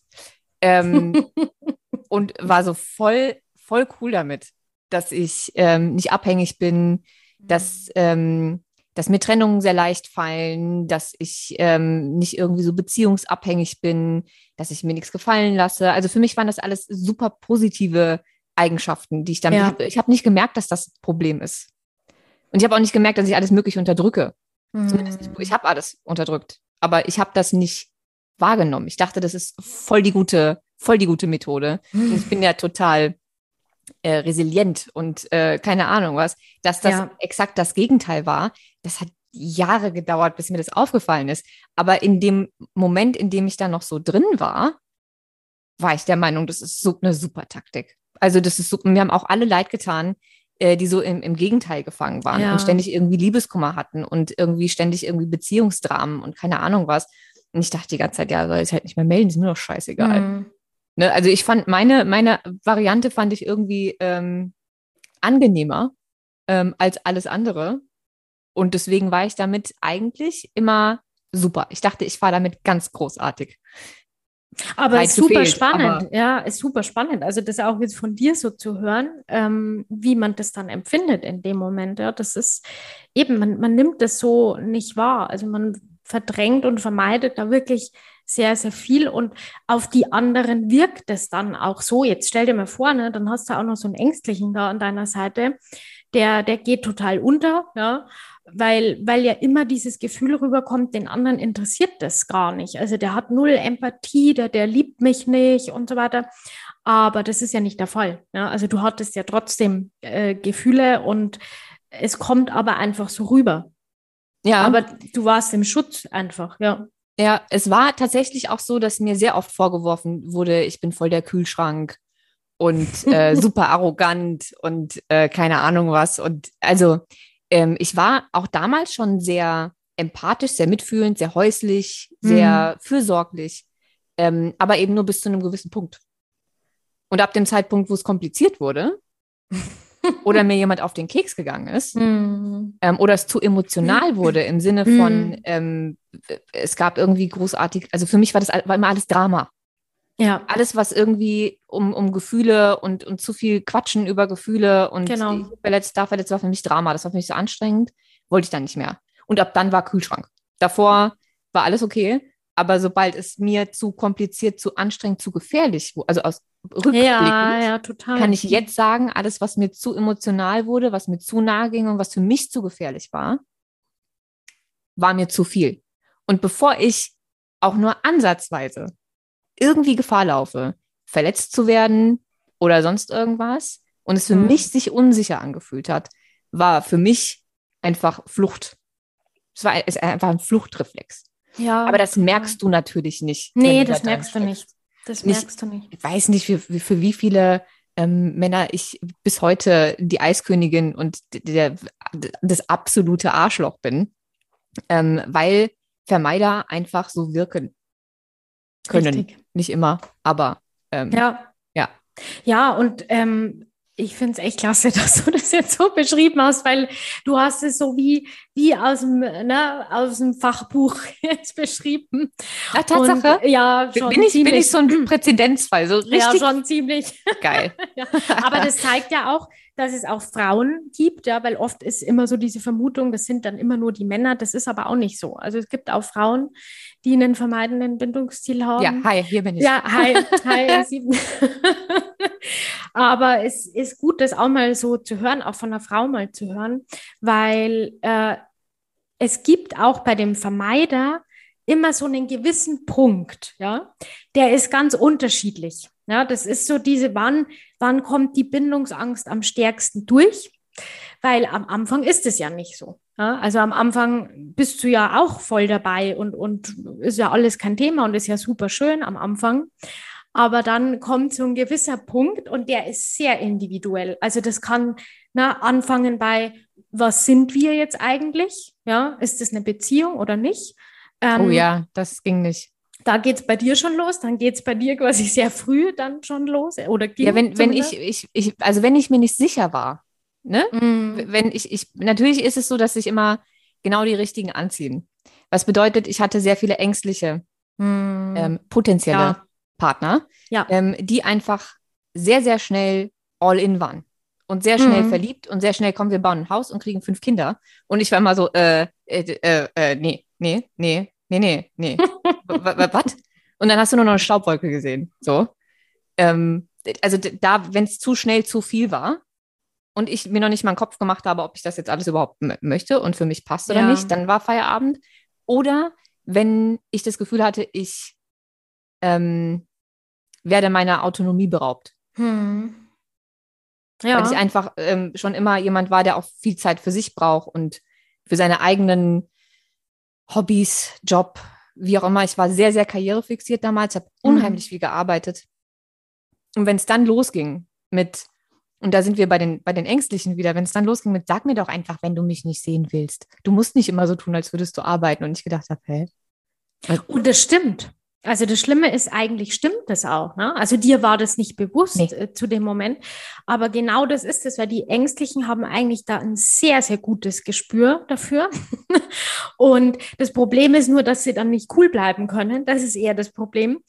ähm, <laughs> und war so voll, voll cool damit, dass ich ähm, nicht abhängig bin, dass, ähm, dass mir Trennungen sehr leicht fallen, dass ich ähm, nicht irgendwie so beziehungsabhängig bin, dass ich mir nichts gefallen lasse. Also für mich waren das alles super positive Eigenschaften, die ich dann, Ja. ich habe ich hab nicht gemerkt, dass das ein Problem ist. Und ich habe auch nicht gemerkt, dass ich alles Mögliche unterdrücke. Zumindest nicht, ich habe alles unterdrückt, aber ich habe das nicht wahrgenommen. Ich dachte, das ist voll die gute, voll die gute Methode. Und ich bin ja total äh, resilient und äh, keine Ahnung was, dass das Ja. exakt das Gegenteil war. Das hat Jahre gedauert, bis mir das aufgefallen ist. Aber in dem Moment, in dem ich da noch so drin war, war ich der Meinung, das ist so eine super Taktik. Also das ist super. Mir haben auch alle leid getan, äh, die so im, im Gegenteil gefangen waren Ja. und ständig irgendwie Liebeskummer hatten und irgendwie ständig irgendwie Beziehungsdramen und keine Ahnung was. Und ich dachte die ganze Zeit, ja, soll ich halt nicht mehr melden, ist mir doch scheißegal. Mhm. Ne? Also ich fand meine, meine Variante fand ich irgendwie ähm, angenehmer ähm, als alles andere. Und deswegen war ich damit eigentlich immer super. Ich dachte, ich war damit ganz großartig. Aber Weit ist super gefehlt, spannend, ja, ist super spannend. Also das auch jetzt von dir so zu hören, ähm, wie man das dann empfindet in dem Moment. Ja, das ist eben, man, man nimmt das so nicht wahr. Also man verdrängt und vermeidet da wirklich sehr, sehr viel und auf die anderen wirkt es dann auch so. Jetzt stell dir mal vor, ne, dann hast du auch noch so einen Ängstlichen da an deiner Seite, der, der geht total unter, ja, weil, weil ja immer dieses Gefühl rüberkommt, den anderen interessiert das gar nicht. Also der hat null Empathie, der, der liebt mich nicht und so weiter. Aber das ist ja nicht der Fall. Ja? Also du hattest ja trotzdem äh, Gefühle und es kommt aber einfach so rüber. Ja, Aber du warst im Schutz einfach, ja. Ja, es war tatsächlich auch so, dass mir sehr oft vorgeworfen wurde, ich bin voll der Kühlschrank und <laughs> äh, super arrogant und äh, keine Ahnung was. Und also ähm, ich war auch damals schon sehr empathisch, sehr mitfühlend, sehr häuslich, sehr fürsorglich, ähm, aber eben nur bis zu einem gewissen Punkt. Und ab dem Zeitpunkt, wo es kompliziert wurde, oder mir jemand auf den Keks gegangen ist mhm. ähm, oder es zu emotional wurde im Sinne von, mhm. ähm, es gab irgendwie großartig, also für mich war das war immer alles Drama. Ja. Alles, was irgendwie um, um Gefühle und, und zu viel Quatschen über Gefühle und genau. verletzt, da verletzt war für mich Drama. Das war für mich so anstrengend, wollte ich dann nicht mehr. Und ab dann war Kühlschrank. Davor war alles okay. Aber sobald es mir zu kompliziert, zu anstrengend, zu gefährlich, also aus rückblickend, ja, ja, kann ich jetzt sagen, alles, was mir zu emotional wurde, was mir zu nahe ging und was für mich zu gefährlich war, war mir zu viel. Und bevor ich auch nur ansatzweise irgendwie Gefahr laufe, verletzt zu werden oder sonst irgendwas und es für mhm. mich sich unsicher angefühlt hat, war für mich einfach Flucht. Es war es einfach ein Fluchtreflex. Ja. Aber das merkst du natürlich nicht. Nee, das merkst du nicht. Das merkst du nicht. Ich weiß nicht, für, für wie viele ähm, Männer ich bis heute die Eiskönigin und der, das absolute Arschloch bin, ähm, weil Vermeider einfach so wirken können. Richtig. Nicht immer, aber ähm, ja. Ja. Ja, und ähm, ich finde es echt klasse, <laughs> dass du das jetzt so beschrieben hast, weil du hast es so wie, wie aus, dem, ne, aus dem Fachbuch <laughs> jetzt beschrieben. Ach, Tatsache? Und, ja, schon bin ich, ziemlich, bin ich so ein Präzedenzfall, so richtig? Ja, schon ziemlich. <laughs> Geil. <laughs> ja. Aber das zeigt ja auch, dass es auch Frauen gibt, ja, weil oft ist immer so diese Vermutung, das sind dann immer nur die Männer. Das ist aber auch nicht so. Also es gibt auch Frauen, die einen vermeidenden Bindungsstil haben. Ja, hi, hier bin ich. Ja, hi, hi. aber es ist gut, das auch mal so zu hören, auch von einer Frau mal zu hören, weil äh, es gibt auch bei dem Vermeider immer so einen gewissen Punkt, ja, der ist ganz unterschiedlich. Ja, das ist so diese, wann, wann kommt die Bindungsangst am stärksten durch? Weil am Anfang ist es ja nicht so. Ja, also am Anfang bist du ja auch voll dabei und, und ist ja alles kein Thema und ist ja super schön am Anfang. Aber dann kommt so ein gewisser Punkt und der ist sehr individuell. Also das kann na, anfangen bei, was sind wir jetzt eigentlich? Ja, ist das eine Beziehung oder nicht? Ähm, oh ja, das ging nicht da geht es bei dir schon los, dann geht es bei dir quasi sehr früh dann schon los oder ging Ja, wenn, wenn ich, ich, ich, also wenn ich mir nicht sicher war, ne? Mm. Wenn ich, ich, natürlich ist es so, dass sich immer genau die richtigen anziehen. Was bedeutet, ich hatte sehr viele ängstliche mm. ähm, potenzielle ja. Partner, ja. Ähm, die einfach sehr, sehr schnell all in waren und sehr schnell mm. verliebt und sehr schnell kommen wir bauen ein Haus und kriegen fünf Kinder. Und ich war immer so, äh, äh, äh, äh nee, nee, nee, nee, nee, nee. <laughs> Was? Und dann hast du nur noch eine Staubwolke gesehen. So. Ähm, also da, wenn es zu schnell zu viel war und ich mir noch nicht mal einen Kopf gemacht habe, ob ich das jetzt alles überhaupt möchte und für mich passt oder ja. nicht, dann war Feierabend. Oder wenn ich das Gefühl hatte, ich ähm, werde meiner Autonomie beraubt. Hm. Ja. Weil ich einfach ähm, schon immer jemand war, der auch viel Zeit für sich braucht und für seine eigenen Hobbys, Job, wie auch immer. Ich war sehr, sehr karrierefixiert damals, habe mhm. unheimlich viel gearbeitet. Und wenn es dann losging mit, und da sind wir bei den, bei den Ängstlichen wieder, wenn es dann losging mit, sag mir doch einfach, wenn du mich nicht sehen willst. Du musst nicht immer so tun, als würdest du arbeiten. Und ich gedacht habe, hä? Und das stimmt. Also das Schlimme ist, eigentlich stimmt das auch. Ne? Also dir war das nicht bewusst nee. äh, zu dem Moment. Aber genau das ist es, weil die Ängstlichen haben eigentlich da ein sehr, sehr gutes Gespür dafür. <laughs> Und das Problem ist nur, dass sie dann nicht cool bleiben können. Das ist eher das Problem.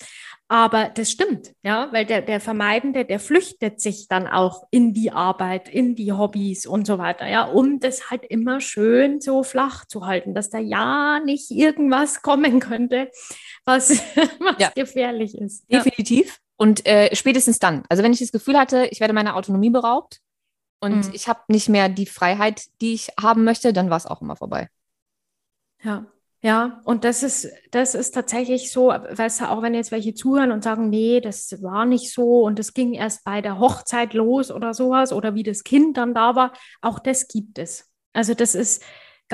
Aber das stimmt, ja, weil der, der Vermeidende, der flüchtet sich dann auch in die Arbeit, in die Hobbys und so weiter, ja, um das halt immer schön so flach zu halten, dass da ja nicht irgendwas kommen könnte, was, <laughs> was ja. gefährlich ist. Definitiv. Und äh, spätestens dann, also wenn ich das Gefühl hatte, ich werde meiner Autonomie beraubt und mhm. ich habe nicht mehr die Freiheit, die ich haben möchte, dann war es auch immer vorbei. Ja, ja, und das ist, das ist tatsächlich so, weißt du, auch wenn jetzt welche zuhören und sagen, nee, das war nicht so und das ging erst bei der Hochzeit los oder sowas oder wie das Kind dann da war, auch das gibt es. Also das ist,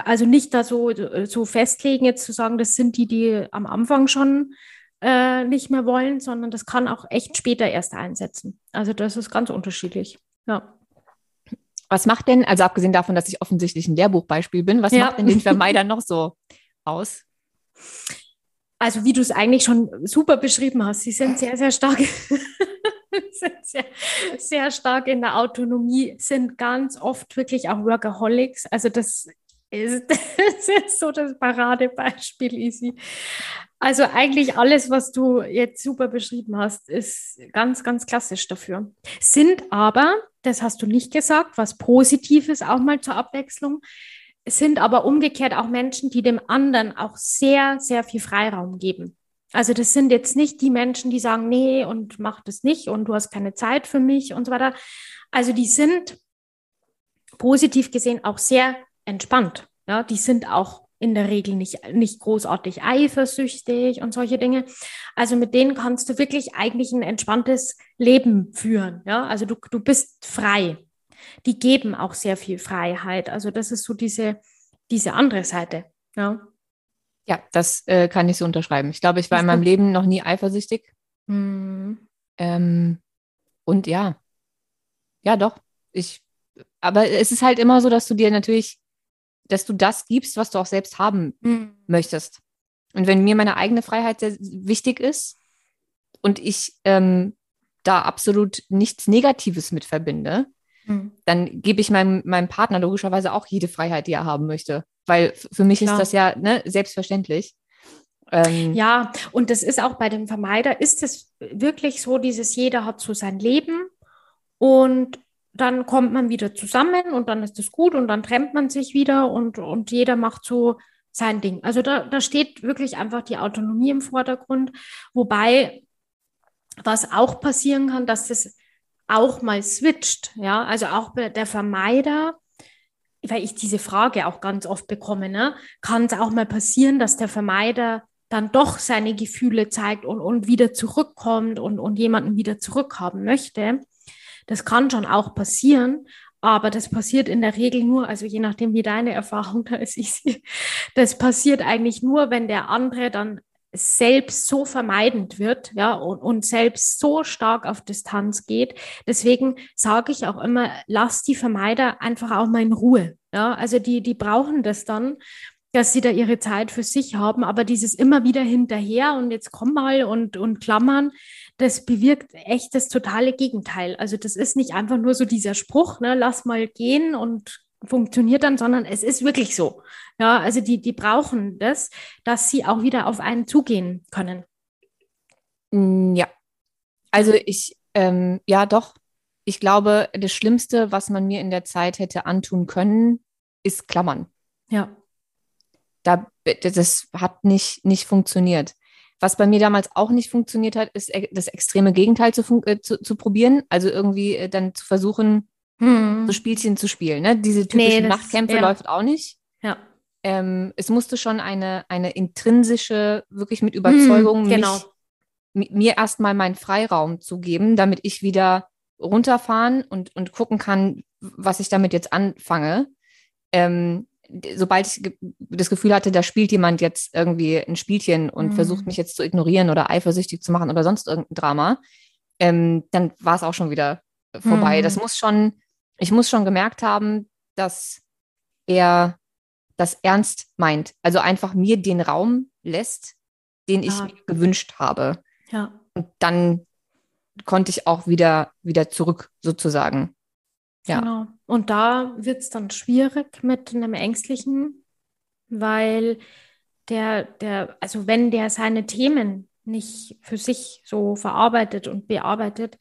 also nicht da so, so festlegen, jetzt zu sagen, das sind die, die am Anfang schon äh, nicht mehr wollen, sondern das kann auch echt später erst einsetzen. Also das ist ganz unterschiedlich. Ja. Was macht denn, also abgesehen davon, dass ich offensichtlich ein Lehrbuchbeispiel bin, was ja. macht denn den Vermeider noch so <laughs> aus? Also wie du es eigentlich schon super beschrieben hast, sie sind sehr, sehr stark, <laughs> sind sehr, sehr stark in der Autonomie, sind ganz oft wirklich auch Workaholics. Also das ist, <laughs> das ist so das Paradebeispiel, Easy. Also eigentlich alles, was du jetzt super beschrieben hast, ist ganz, ganz klassisch dafür. Sind aber, das hast du nicht gesagt, was Positives auch mal zur Abwechslung, sind aber umgekehrt auch Menschen, die dem anderen auch sehr, sehr viel Freiraum geben. Also das sind jetzt nicht die Menschen, die sagen, nee, und mach das nicht und du hast keine Zeit für mich und so weiter. Also die sind positiv gesehen auch sehr entspannt. Ja, die sind auch in der Regel nicht, nicht großartig eifersüchtig und solche Dinge. Also mit denen kannst du wirklich eigentlich ein entspanntes Leben führen. Ja, also du, du bist frei. Die geben auch sehr viel Freiheit. Also das ist so diese, diese andere Seite. Ja. Ja, das äh, kann ich so unterschreiben. Ich glaube, ich war in meinem Leben noch nie eifersüchtig. Mhm. Ähm, und ja, ja, doch. Ich, aber es ist halt immer so, dass du dir natürlich, dass du das gibst, was du auch selbst haben mhm. möchtest. Und wenn mir meine eigene Freiheit sehr wichtig ist und ich ähm, da absolut nichts Negatives mit verbinde, mhm. dann gebe ich meinem, meinem Partner logischerweise auch jede Freiheit, die er haben möchte. Weil für mich Klar. ist das ja ne, selbstverständlich. Ähm, ja, und das ist auch bei dem Vermeider, ist es wirklich so, dieses jeder hat so sein Leben und dann kommt man wieder zusammen und dann ist es gut und dann trennt man sich wieder und, und jeder macht so sein Ding. Also da, da steht wirklich einfach die Autonomie im Vordergrund, wobei was auch passieren kann, dass das auch mal switcht, ja, also auch der Vermeider weil ich diese Frage auch ganz oft bekomme, ne, kann es auch mal passieren, dass der Vermeider dann doch seine Gefühle zeigt und, und wieder zurückkommt und, und jemanden wieder zurückhaben möchte. Das kann schon auch passieren, aber das passiert in der Regel nur, also je nachdem, wie deine Erfahrung <laughs> da ist, ich, das passiert eigentlich nur, wenn der andere dann selbst so vermeidend wird, ja, und, und selbst so stark auf Distanz geht. Deswegen sage ich auch immer, lass die Vermeider einfach auch mal in Ruhe. Ja, also die, die brauchen das dann, dass sie da ihre Zeit für sich haben, aber dieses immer wieder hinterher und jetzt komm mal und, und klammern, das bewirkt echt das totale Gegenteil. Also das ist nicht einfach nur so dieser Spruch, ne, lass mal gehen und funktioniert dann, sondern es ist wirklich so. Ja, also die, die brauchen das, dass sie auch wieder auf einen zugehen können. Mm, ja. Also ich, ähm, ja, doch. Ich glaube, das Schlimmste, was man mir in der Zeit hätte antun können, ist Klammern. Ja. Da, das hat nicht, nicht funktioniert. Was bei mir damals auch nicht funktioniert hat, ist e, das extreme Gegenteil zu, äh, zu, zu probieren. Also irgendwie äh, dann zu versuchen, hm. so Spielchen zu spielen. Ne? Diese typischen nee, Machtkämpfe ja. läuft auch nicht. Ja. Ähm, es musste schon eine, eine intrinsische, wirklich mit Überzeugung hm, genau. mich, mir erstmal meinen Freiraum zu geben, damit ich wieder runterfahren und, und gucken kann, was ich damit jetzt anfange. Ähm, sobald ich das Gefühl hatte, da spielt jemand jetzt irgendwie ein Spielchen und mhm. versucht mich jetzt zu ignorieren oder eifersüchtig zu machen oder sonst irgendein Drama, ähm, dann war es auch schon wieder vorbei. Mhm. Das muss schon, ich muss schon gemerkt haben, dass er das ernst meint. Also einfach mir den Raum lässt, den ich mir gewünscht habe. Ja. Und dann konnte ich auch wieder, wieder zurück, sozusagen. Ja. Genau. Und da wird es dann schwierig mit einem Ängstlichen, weil der, der, also wenn der seine Themen nicht für sich so verarbeitet und bearbeitet,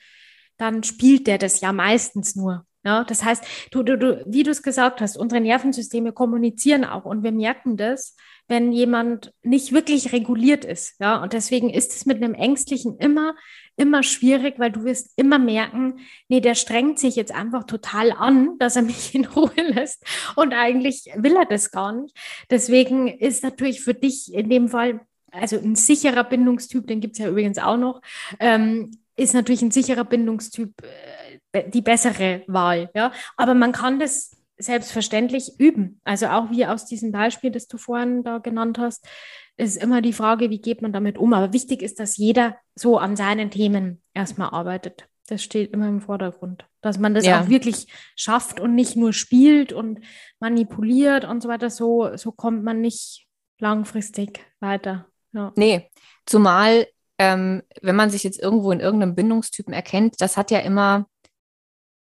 dann spielt der das ja meistens nur. Ja, das heißt, du, du, du, wie du es gesagt hast, unsere Nervensysteme kommunizieren auch und wir merken das, wenn jemand nicht wirklich reguliert ist. Ja, und deswegen ist es mit einem Ängstlichen immer, immer schwierig, weil du wirst immer merken, nee, der strengt sich jetzt einfach total an, dass er <laughs> mich in Ruhe lässt und eigentlich will er das gar nicht. Deswegen ist natürlich für dich in dem Fall also ein sicherer Bindungstyp, den gibt es ja übrigens auch noch, ähm, ist natürlich ein sicherer Bindungstyp äh, die bessere Wahl. Ja? Aber man kann das selbstverständlich üben. Also auch wie aus diesem Beispiel, das du vorhin da genannt hast, ist immer die Frage, wie geht man damit um. Aber wichtig ist, dass jeder so an seinen Themen erstmal arbeitet. Das steht immer im Vordergrund. Dass man das ja. auch wirklich schafft und nicht nur spielt und manipuliert und so weiter. So, so kommt man nicht langfristig weiter. Ja. Nee, zumal ähm, wenn man sich jetzt irgendwo in irgendeinem Bindungstypen erkennt, das hat ja immer,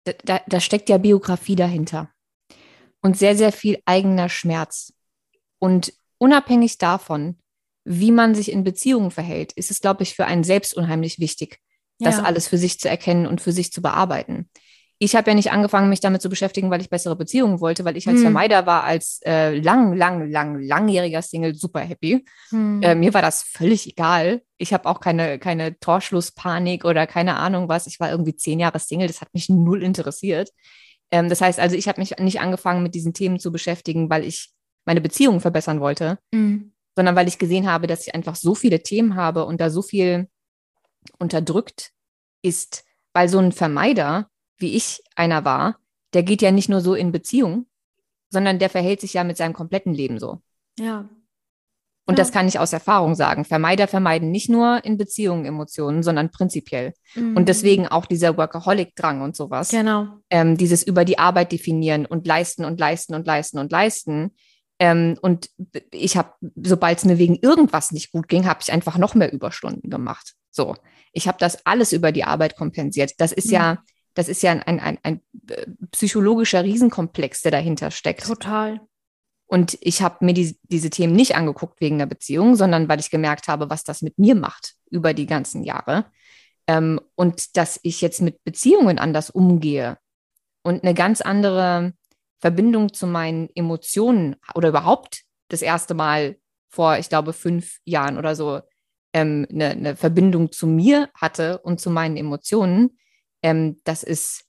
da, da steckt ja Biografie dahinter und sehr, sehr viel eigener Schmerz. Und unabhängig davon, wie man sich in Beziehungen verhält, ist es, glaube ich, für einen selbst unheimlich wichtig, das ja. alles für sich zu erkennen und für sich zu bearbeiten ich habe ja nicht angefangen, mich damit zu beschäftigen, weil ich bessere Beziehungen wollte, weil ich als hm. Vermeider war, als äh, lang, lang, lang, langjähriger Single super happy. Hm. Äh, mir war das völlig egal. Ich habe auch keine, keine Torschlusspanik oder keine Ahnung was. Ich war irgendwie zehn Jahre Single, das hat mich null interessiert. Ähm, das heißt also, ich habe mich nicht angefangen, mit diesen Themen zu beschäftigen, weil ich meine Beziehungen verbessern wollte, hm. sondern weil ich gesehen habe, dass ich einfach so viele Themen habe und da so viel unterdrückt ist, weil so ein Vermeider wie ich einer war, der geht ja nicht nur so in Beziehung, sondern der verhält sich ja mit seinem kompletten Leben so. Ja. Und ja. das kann ich aus Erfahrung sagen. Vermeider vermeiden nicht nur in Beziehungen Emotionen, sondern prinzipiell. Mhm. Und deswegen auch dieser Workaholic-Drang und sowas. Genau. Ähm, dieses über die Arbeit definieren und leisten und leisten und leisten und leisten. Ähm, und ich habe, sobald es mir wegen irgendwas nicht gut ging, habe ich einfach noch mehr Überstunden gemacht. So, ich habe das alles über die Arbeit kompensiert. Das ist mhm. ja das ist ja ein, ein, ein, äh, psychologischer Riesenkomplex, der dahinter steckt. Total. Und ich habe mir die, diese Themen nicht angeguckt wegen der Beziehung, sondern weil ich gemerkt habe, was das mit mir macht über die ganzen Jahre. Ähm, und dass ich jetzt mit Beziehungen anders umgehe und eine ganz andere Verbindung zu meinen Emotionen oder überhaupt das erste Mal vor, ich glaube, fünf Jahren oder so ähm, eine, eine Verbindung zu mir hatte und zu meinen Emotionen, ähm, das ist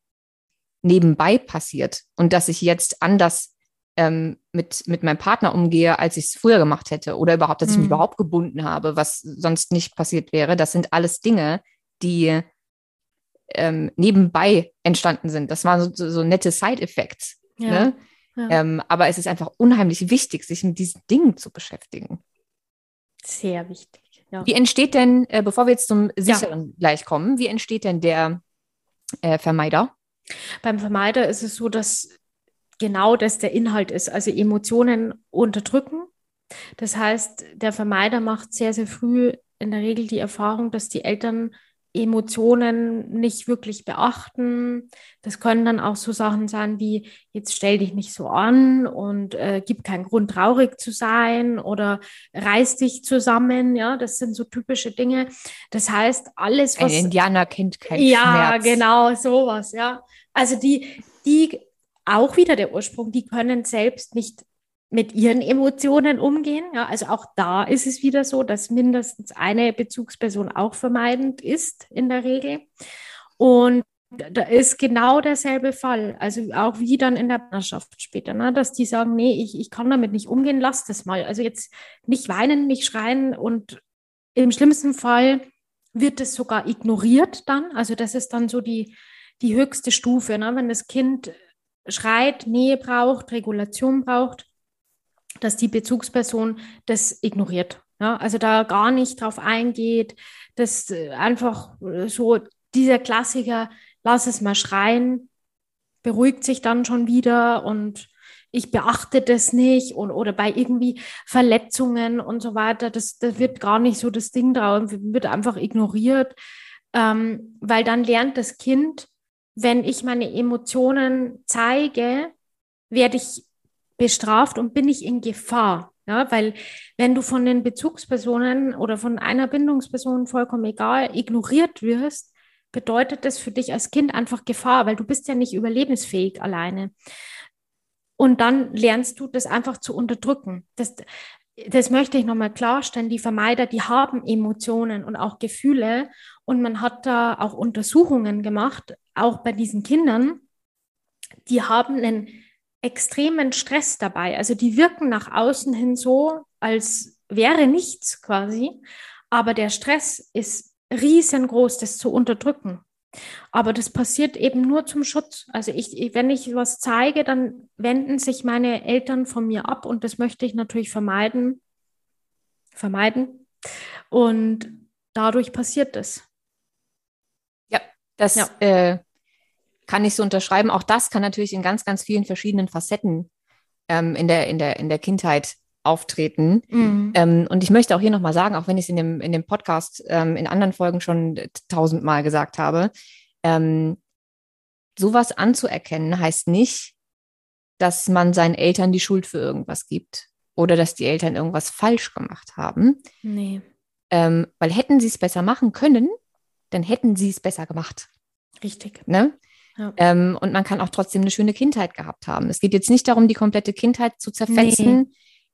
nebenbei passiert und dass ich jetzt anders ähm, mit, mit meinem Partner umgehe, als ich es früher gemacht hätte oder überhaupt, dass mhm. ich mich mhm. überhaupt gebunden habe, was sonst nicht passiert wäre. Das sind alles Dinge, die ähm, nebenbei entstanden sind. Das waren so, so nette Side-Effects. Ja. Ne? Ja. Ähm, aber es ist einfach unheimlich wichtig, sich mit diesen Dingen zu beschäftigen. Sehr wichtig. Ja. Wie entsteht denn, äh, bevor wir jetzt zum Sicheren gleich kommen, wie entsteht denn der äh, Vermeider? Beim Vermeider ist es so, dass genau das der Inhalt ist, also Emotionen unterdrücken. Das heißt, der Vermeider macht sehr, sehr früh in der Regel die Erfahrung, dass die Eltern Emotionen nicht wirklich beachten. Das können dann auch so Sachen sein wie, jetzt stell dich nicht so an und äh, gib keinen Grund, traurig zu sein oder reiß dich zusammen. Ja, das sind so typische Dinge. Das heißt, alles, was. Ein Indianer kennt keinen ja, Schmerz. Ja, genau, sowas, ja. Also die, die, auch wieder der Ursprung, die können selbst nicht mit ihren Emotionen umgehen. Ja, also auch da ist es wieder so, dass mindestens eine Bezugsperson auch vermeidend ist in der Regel. Und da ist genau derselbe Fall. Also auch wie dann in der Partnerschaft später, ne? dass die sagen, nee, ich, ich kann damit nicht umgehen, lass das mal. Also jetzt nicht weinen, nicht schreien und im schlimmsten Fall wird es sogar ignoriert dann. Also das ist dann so die, die höchste Stufe, ne? wenn das Kind schreit, Nähe braucht, Regulation braucht, dass die Bezugsperson das ignoriert. Ja, also da gar nicht drauf eingeht, dass äh, einfach äh, so dieser Klassiker, lass es mal schreien, beruhigt sich dann schon wieder und ich beachte das nicht und, oder bei irgendwie Verletzungen und so weiter, das, das wird gar nicht so das Ding drauf, wird einfach ignoriert, ähm, weil dann lernt das Kind, wenn ich meine Emotionen zeige, werde ich bestraft und bin ich in Gefahr. Ja, weil wenn du von den Bezugspersonen oder von einer Bindungsperson vollkommen egal ignoriert wirst, bedeutet das für dich als Kind einfach Gefahr, weil du bist ja nicht überlebensfähig alleine. Und dann lernst du das einfach zu unterdrücken. Das, das möchte ich nochmal klarstellen. Die Vermeider, die haben Emotionen und auch Gefühle. Und man hat da auch Untersuchungen gemacht, auch bei diesen Kindern. Die haben einen extremen Stress dabei. Also die wirken nach außen hin so, als wäre nichts quasi, aber der Stress ist riesengroß, das zu unterdrücken. Aber das passiert eben nur zum Schutz. Also ich, wenn ich was zeige, dann wenden sich meine Eltern von mir ab und das möchte ich natürlich vermeiden. Vermeiden. Und dadurch passiert das. Ja, das ja. Äh, kann ich so unterschreiben. Auch das kann natürlich in ganz, ganz vielen verschiedenen Facetten ähm, in, der, in, der, in der Kindheit auftreten. Mhm. Ähm, und ich möchte auch hier nochmal sagen, auch wenn ich es in dem, in dem Podcast ähm, in anderen Folgen schon tausendmal gesagt habe, ähm, sowas anzuerkennen heißt nicht, dass man seinen Eltern die Schuld für irgendwas gibt oder dass die Eltern irgendwas falsch gemacht haben. Nee. Ähm, weil hätten sie es besser machen können, dann hätten sie es besser gemacht. Richtig. Ne? Ja. Ähm, und man kann auch trotzdem eine schöne Kindheit gehabt haben. Es geht jetzt nicht darum, die komplette Kindheit zu zerfetzen, nee.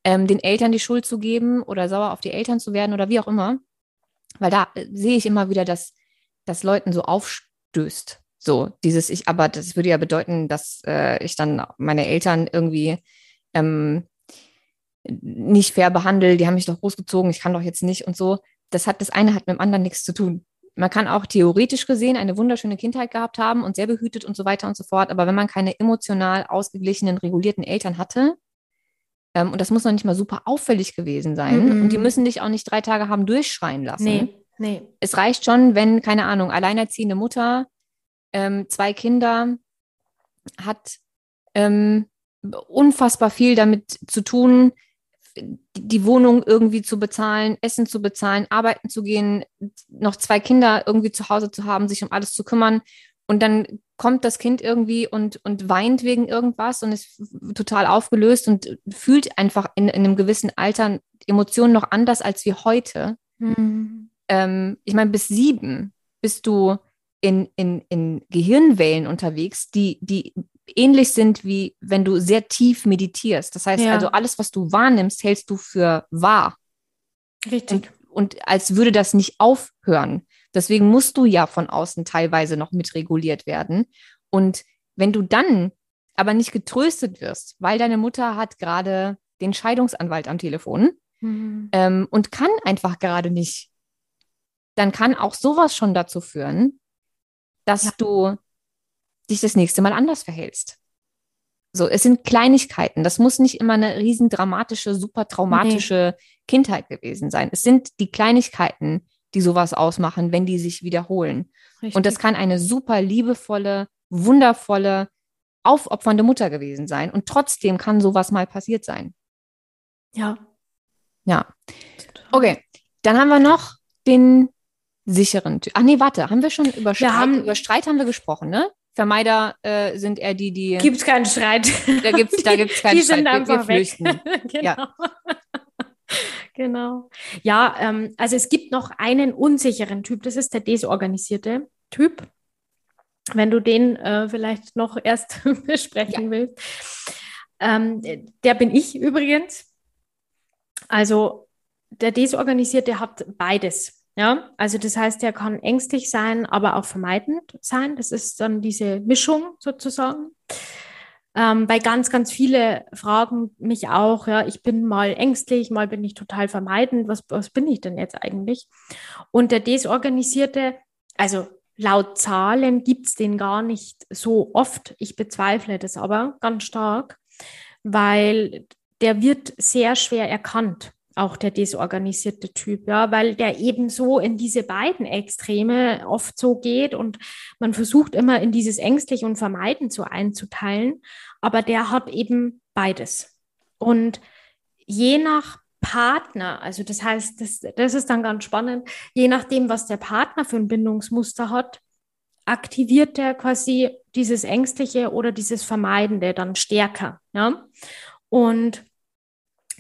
ähm, den Eltern die Schuld zu geben oder sauer auf die Eltern zu werden oder wie auch immer. Weil da äh, sehe ich immer wieder, dass das Leuten so aufstößt. So, dieses ich, aber das würde ja bedeuten, dass äh, ich dann meine Eltern irgendwie ähm, nicht fair behandle, die haben mich doch großgezogen, ich kann doch jetzt nicht und so. Das hat das eine hat mit dem anderen nichts zu tun man kann auch theoretisch gesehen eine wunderschöne Kindheit gehabt haben und sehr behütet und so weiter und so fort. Aber wenn man keine emotional ausgeglichenen, regulierten Eltern hatte, ähm, und das muss noch nicht mal super auffällig gewesen sein, mm -mm. und die müssen dich auch nicht drei Tage haben durchschreien lassen. Nee, nee. Es reicht schon, wenn, keine Ahnung, alleinerziehende Mutter, ähm, zwei Kinder, hat ähm, unfassbar viel damit zu tun, die Wohnung irgendwie zu bezahlen, Essen zu bezahlen, arbeiten zu gehen, noch zwei Kinder irgendwie zu Hause zu haben, sich um alles zu kümmern. Und dann kommt das Kind irgendwie und, und weint wegen irgendwas und ist total aufgelöst und fühlt einfach in, in einem gewissen Alter Emotionen noch anders als wir heute. Mhm. Ähm, ich meine, bis sieben bist du in, in, in Gehirnwellen unterwegs, die, die ähnlich sind wie wenn du sehr tief meditierst. Das heißt ja. also, alles, was du wahrnimmst, hältst du für wahr. Richtig. Und, und als würde das nicht aufhören. Deswegen musst du ja von außen teilweise noch mitreguliert werden. Und wenn du dann aber nicht getröstet wirst, weil deine Mutter hat gerade den Scheidungsanwalt am Telefon mhm. ähm, und kann einfach gerade nicht, dann kann auch sowas schon dazu führen, dass ja. du dich das nächste Mal anders verhältst. So, es sind Kleinigkeiten. Das muss nicht immer eine riesen dramatische, super traumatische nee. Kindheit gewesen sein. Es sind die Kleinigkeiten, die sowas ausmachen, wenn die sich wiederholen. Richtig. Und das kann eine super liebevolle, wundervolle, aufopfernde Mutter gewesen sein. Und trotzdem kann sowas mal passiert sein. Ja. Ja. Okay. Dann haben wir noch den sicheren Typ. Ach nee, warte, haben wir schon über Streit, haben, über Streit haben wir gesprochen, ne? Vermeider äh, sind eher die, die. Gibt es keinen Streit. Da gibt es da gibt's keinen <laughs> die Streit. Sind einfach wir, wir <laughs> genau. Ja. <laughs> genau. Ja, ähm, also es gibt noch einen unsicheren Typ, das ist der desorganisierte Typ. Wenn du den äh, vielleicht noch erst besprechen ja. willst. Ähm, der bin ich übrigens. Also der Desorganisierte hat beides. Ja, also das heißt, er kann ängstlich sein, aber auch vermeidend sein. Das ist dann diese Mischung sozusagen. Ähm, bei ganz, ganz viele fragen mich auch, ja, ich bin mal ängstlich, mal bin ich total vermeidend. Was, was bin ich denn jetzt eigentlich? Und der Desorganisierte, also laut Zahlen gibt es den gar nicht so oft. Ich bezweifle das aber ganz stark, weil der wird sehr schwer erkannt auch der desorganisierte Typ, ja, weil der eben so in diese beiden Extreme oft so geht und man versucht immer in dieses ängstlich und vermeiden so einzuteilen, aber der hat eben beides. Und je nach Partner, also das heißt, das, das ist dann ganz spannend, je nachdem, was der Partner für ein Bindungsmuster hat, aktiviert der quasi dieses Ängstliche oder dieses Vermeidende dann stärker, ja. Und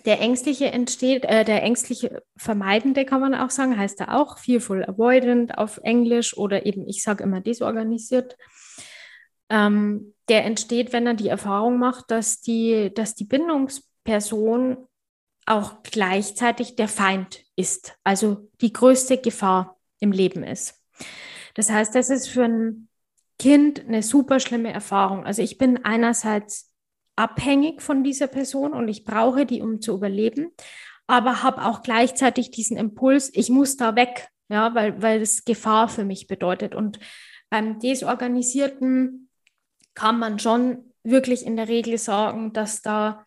der ängstliche entsteht, äh, der ängstliche Vermeidende kann man auch sagen, heißt er auch fearful avoidant auf Englisch oder eben, ich sage immer desorganisiert. Ähm, der entsteht, wenn er die Erfahrung macht, dass die, dass die Bindungsperson auch gleichzeitig der Feind ist, also die größte Gefahr im Leben ist. Das heißt, das ist für ein Kind eine super schlimme Erfahrung. Also ich bin einerseits abhängig von dieser Person und ich brauche die, um zu überleben, aber habe auch gleichzeitig diesen Impuls, ich muss da weg, ja, weil, weil es Gefahr für mich bedeutet. Und beim Desorganisierten kann man schon wirklich in der Regel sagen, dass da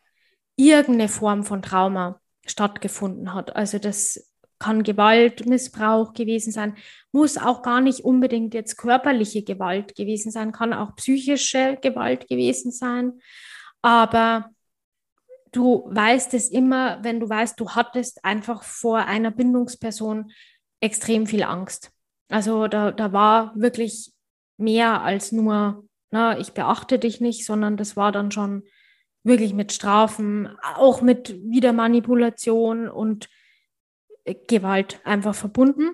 irgendeine Form von Trauma stattgefunden hat. Also das kann Gewalt, Missbrauch gewesen sein, muss auch gar nicht unbedingt jetzt körperliche Gewalt gewesen sein, kann auch psychische Gewalt gewesen sein. Aber du weißt es immer, wenn du weißt, du hattest einfach vor einer Bindungsperson extrem viel Angst. Also da, da war wirklich mehr als nur, na, ich beachte dich nicht, sondern das war dann schon wirklich mit Strafen, auch mit Wiedermanipulation und äh, Gewalt einfach verbunden.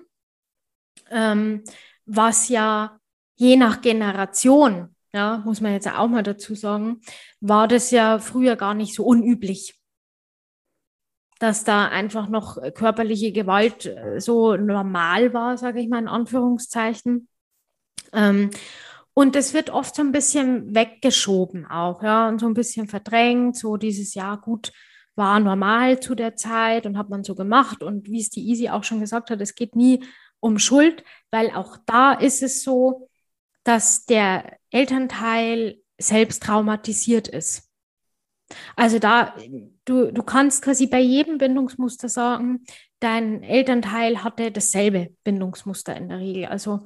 Ähm, was ja je nach Generation, ja, muss man jetzt auch mal dazu sagen, war das ja früher gar nicht so unüblich dass da einfach noch körperliche Gewalt äh, so normal war, sage ich mal in Anführungszeichen. Ähm, und es wird oft so ein bisschen weggeschoben auch, ja, und so ein bisschen verdrängt, so dieses Jahr gut war normal zu der Zeit und hat man so gemacht. Und wie es die Easy auch schon gesagt hat, es geht nie um Schuld, weil auch da ist es so, dass der Elternteil selbst traumatisiert ist. Also da, du, du kannst quasi bei jedem Bindungsmuster sagen, dein Elternteil hatte dasselbe Bindungsmuster in der Regel. Also,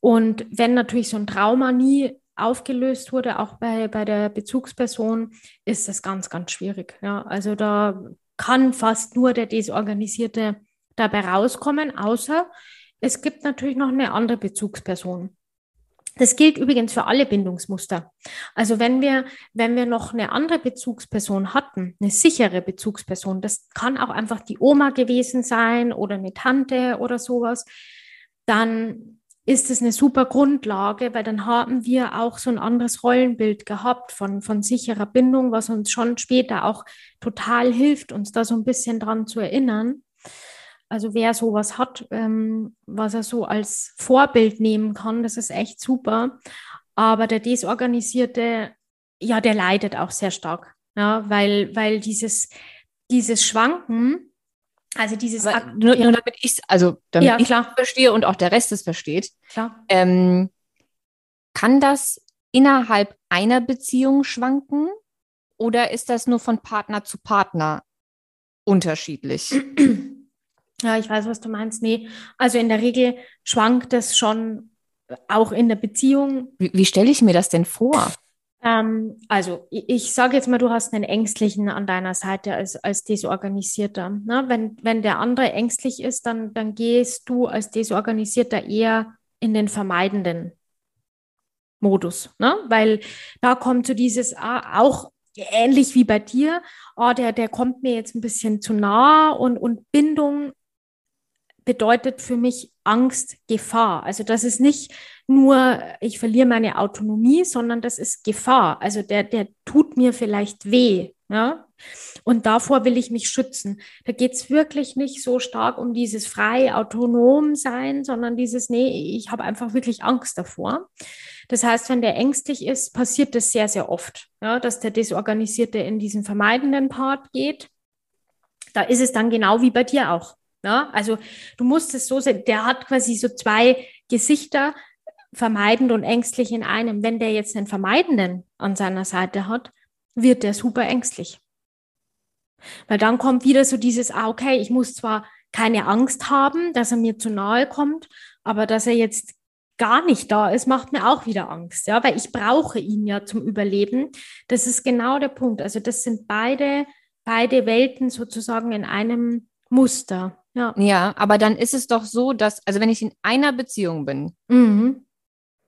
und wenn natürlich so ein Trauma nie aufgelöst wurde, auch bei, bei der Bezugsperson, ist das ganz, ganz schwierig. Ja, also da kann fast nur der Desorganisierte dabei rauskommen, außer es gibt natürlich noch eine andere Bezugsperson. Das gilt übrigens für alle Bindungsmuster. Also wenn wir, wenn wir noch eine andere Bezugsperson hatten, eine sichere Bezugsperson, das kann auch einfach die Oma gewesen sein oder eine Tante oder sowas, dann ist es eine super Grundlage, weil dann haben wir auch so ein anderes Rollenbild gehabt von, von sicherer Bindung, was uns schon später auch total hilft, uns da so ein bisschen dran zu erinnern. Also wer sowas hat, ähm, was er so als Vorbild nehmen kann, das ist echt super. Aber der Desorganisierte, ja, der leidet auch sehr stark, ja, weil, weil dieses, dieses Schwanken, also dieses nur, nur, damit ich also damit ja, ich klar. verstehe und auch der Rest es versteht, klar. Ähm, kann das innerhalb einer Beziehung schwanken oder ist das nur von Partner zu Partner unterschiedlich? <clears throat> Ja, ich weiß, was du meinst. Nee, also in der Regel schwankt es schon auch in der Beziehung. Wie, wie stelle ich mir das denn vor? Ähm, also ich, ich sage jetzt mal, du hast einen Ängstlichen an deiner Seite als, als Desorganisierter. Ne? Wenn, wenn der andere ängstlich ist, dann, dann gehst du als Desorganisierter eher in den vermeidenden Modus, ne? weil da kommt so dieses ah, auch ähnlich wie bei dir, oh, der, der kommt mir jetzt ein bisschen zu nah und, und Bindung bedeutet für mich Angst, Gefahr. Also das ist nicht nur, ich verliere meine Autonomie, sondern das ist Gefahr. Also der, der tut mir vielleicht weh. Ja? Und davor will ich mich schützen. Da geht es wirklich nicht so stark um dieses frei autonom sein, sondern dieses, nee, ich habe einfach wirklich Angst davor. Das heißt, wenn der ängstlich ist, passiert das sehr, sehr oft, ja, dass der Desorganisierte in diesen vermeidenden Part geht. Da ist es dann genau wie bei dir auch. Ja, also du musst es so sehen, der hat quasi so zwei Gesichter, vermeidend und ängstlich in einem. Wenn der jetzt einen Vermeidenden an seiner Seite hat, wird der super ängstlich. Weil dann kommt wieder so dieses, ah, okay, ich muss zwar keine Angst haben, dass er mir zu nahe kommt, aber dass er jetzt gar nicht da ist, macht mir auch wieder Angst, ja, weil ich brauche ihn ja zum Überleben. Das ist genau der Punkt. Also das sind beide, beide Welten sozusagen in einem Muster. Ja. ja, aber dann ist es doch so, dass, also wenn ich in einer Beziehung bin, mhm.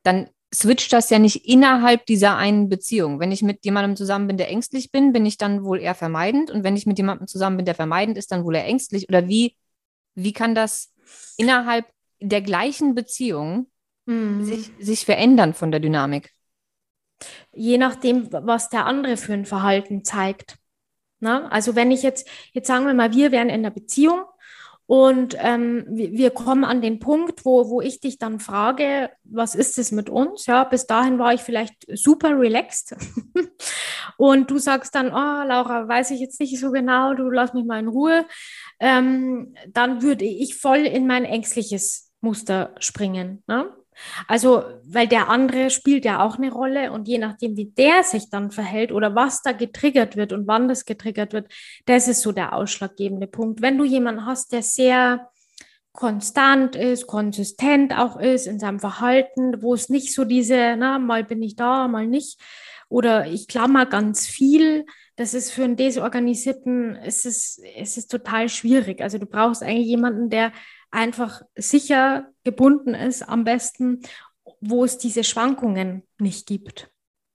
dann switcht das ja nicht innerhalb dieser einen Beziehung. Wenn ich mit jemandem zusammen bin, der ängstlich bin, bin ich dann wohl eher vermeidend. Und wenn ich mit jemandem zusammen bin, der vermeidend ist, dann wohl eher ängstlich. Oder wie, wie kann das innerhalb der gleichen Beziehung mhm. sich, sich verändern von der Dynamik? Je nachdem, was der andere für ein Verhalten zeigt. Na? Also wenn ich jetzt, jetzt sagen wir mal, wir wären in einer Beziehung und ähm, wir kommen an den Punkt, wo, wo ich dich dann frage, was ist es mit uns? Ja, bis dahin war ich vielleicht super relaxed. <laughs> und du sagst dann, oh, Laura, weiß ich jetzt nicht so genau, du lass mich mal in Ruhe. Ähm, dann würde ich voll in mein ängstliches Muster springen. Ne? Also, weil der andere spielt ja auch eine Rolle und je nachdem, wie der sich dann verhält oder was da getriggert wird und wann das getriggert wird, das ist so der ausschlaggebende Punkt. Wenn du jemanden hast, der sehr konstant ist, konsistent auch ist in seinem Verhalten, wo es nicht so diese, na, mal bin ich da, mal nicht, oder ich klammer ganz viel, das ist für einen Desorganisierten, ist es, ist es total schwierig. Also du brauchst eigentlich jemanden, der einfach sicher gebunden ist, am besten, wo es diese Schwankungen nicht gibt.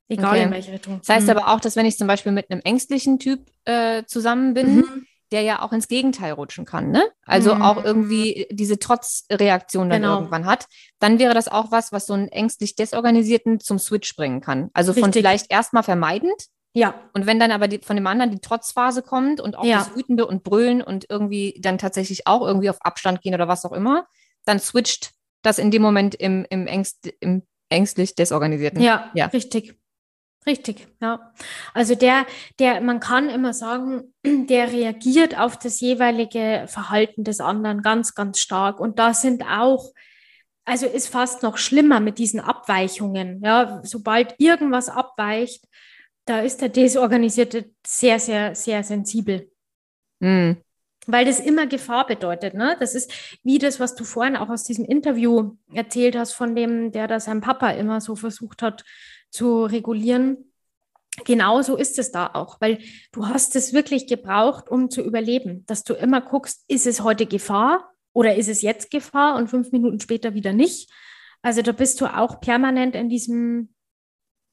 Egal okay. in welche Richtung. Das heißt mhm. aber auch, dass wenn ich zum Beispiel mit einem ängstlichen Typ äh, zusammen bin, mhm. der ja auch ins Gegenteil rutschen kann, ne? Also mhm. auch irgendwie diese Trotzreaktion dann genau. irgendwann hat, dann wäre das auch was, was so einen ängstlich Desorganisierten zum Switch bringen kann. Also Richtig. von vielleicht erstmal vermeidend. Ja. Und wenn dann aber die, von dem anderen die Trotzphase kommt und auch ja. das Wütende und Brüllen und irgendwie dann tatsächlich auch irgendwie auf Abstand gehen oder was auch immer, dann switcht das in dem Moment im, im, Ängst, im ängstlich Desorganisierten. Ja, ja, richtig. Richtig, ja. Also der, der, man kann immer sagen, <clears throat> der reagiert auf das jeweilige Verhalten des anderen ganz, ganz stark. Und da sind auch, also ist fast noch schlimmer mit diesen Abweichungen. Ja, sobald irgendwas abweicht, da ist der Desorganisierte sehr, sehr, sehr sensibel. Mhm. Weil das immer Gefahr bedeutet. Ne? Das ist wie das, was du vorhin auch aus diesem Interview erzählt hast, von dem, der da sein Papa immer so versucht hat zu regulieren. Genauso ist es da auch, weil du hast es wirklich gebraucht, um zu überleben, dass du immer guckst, ist es heute Gefahr oder ist es jetzt Gefahr und fünf Minuten später wieder nicht. Also da bist du auch permanent in diesem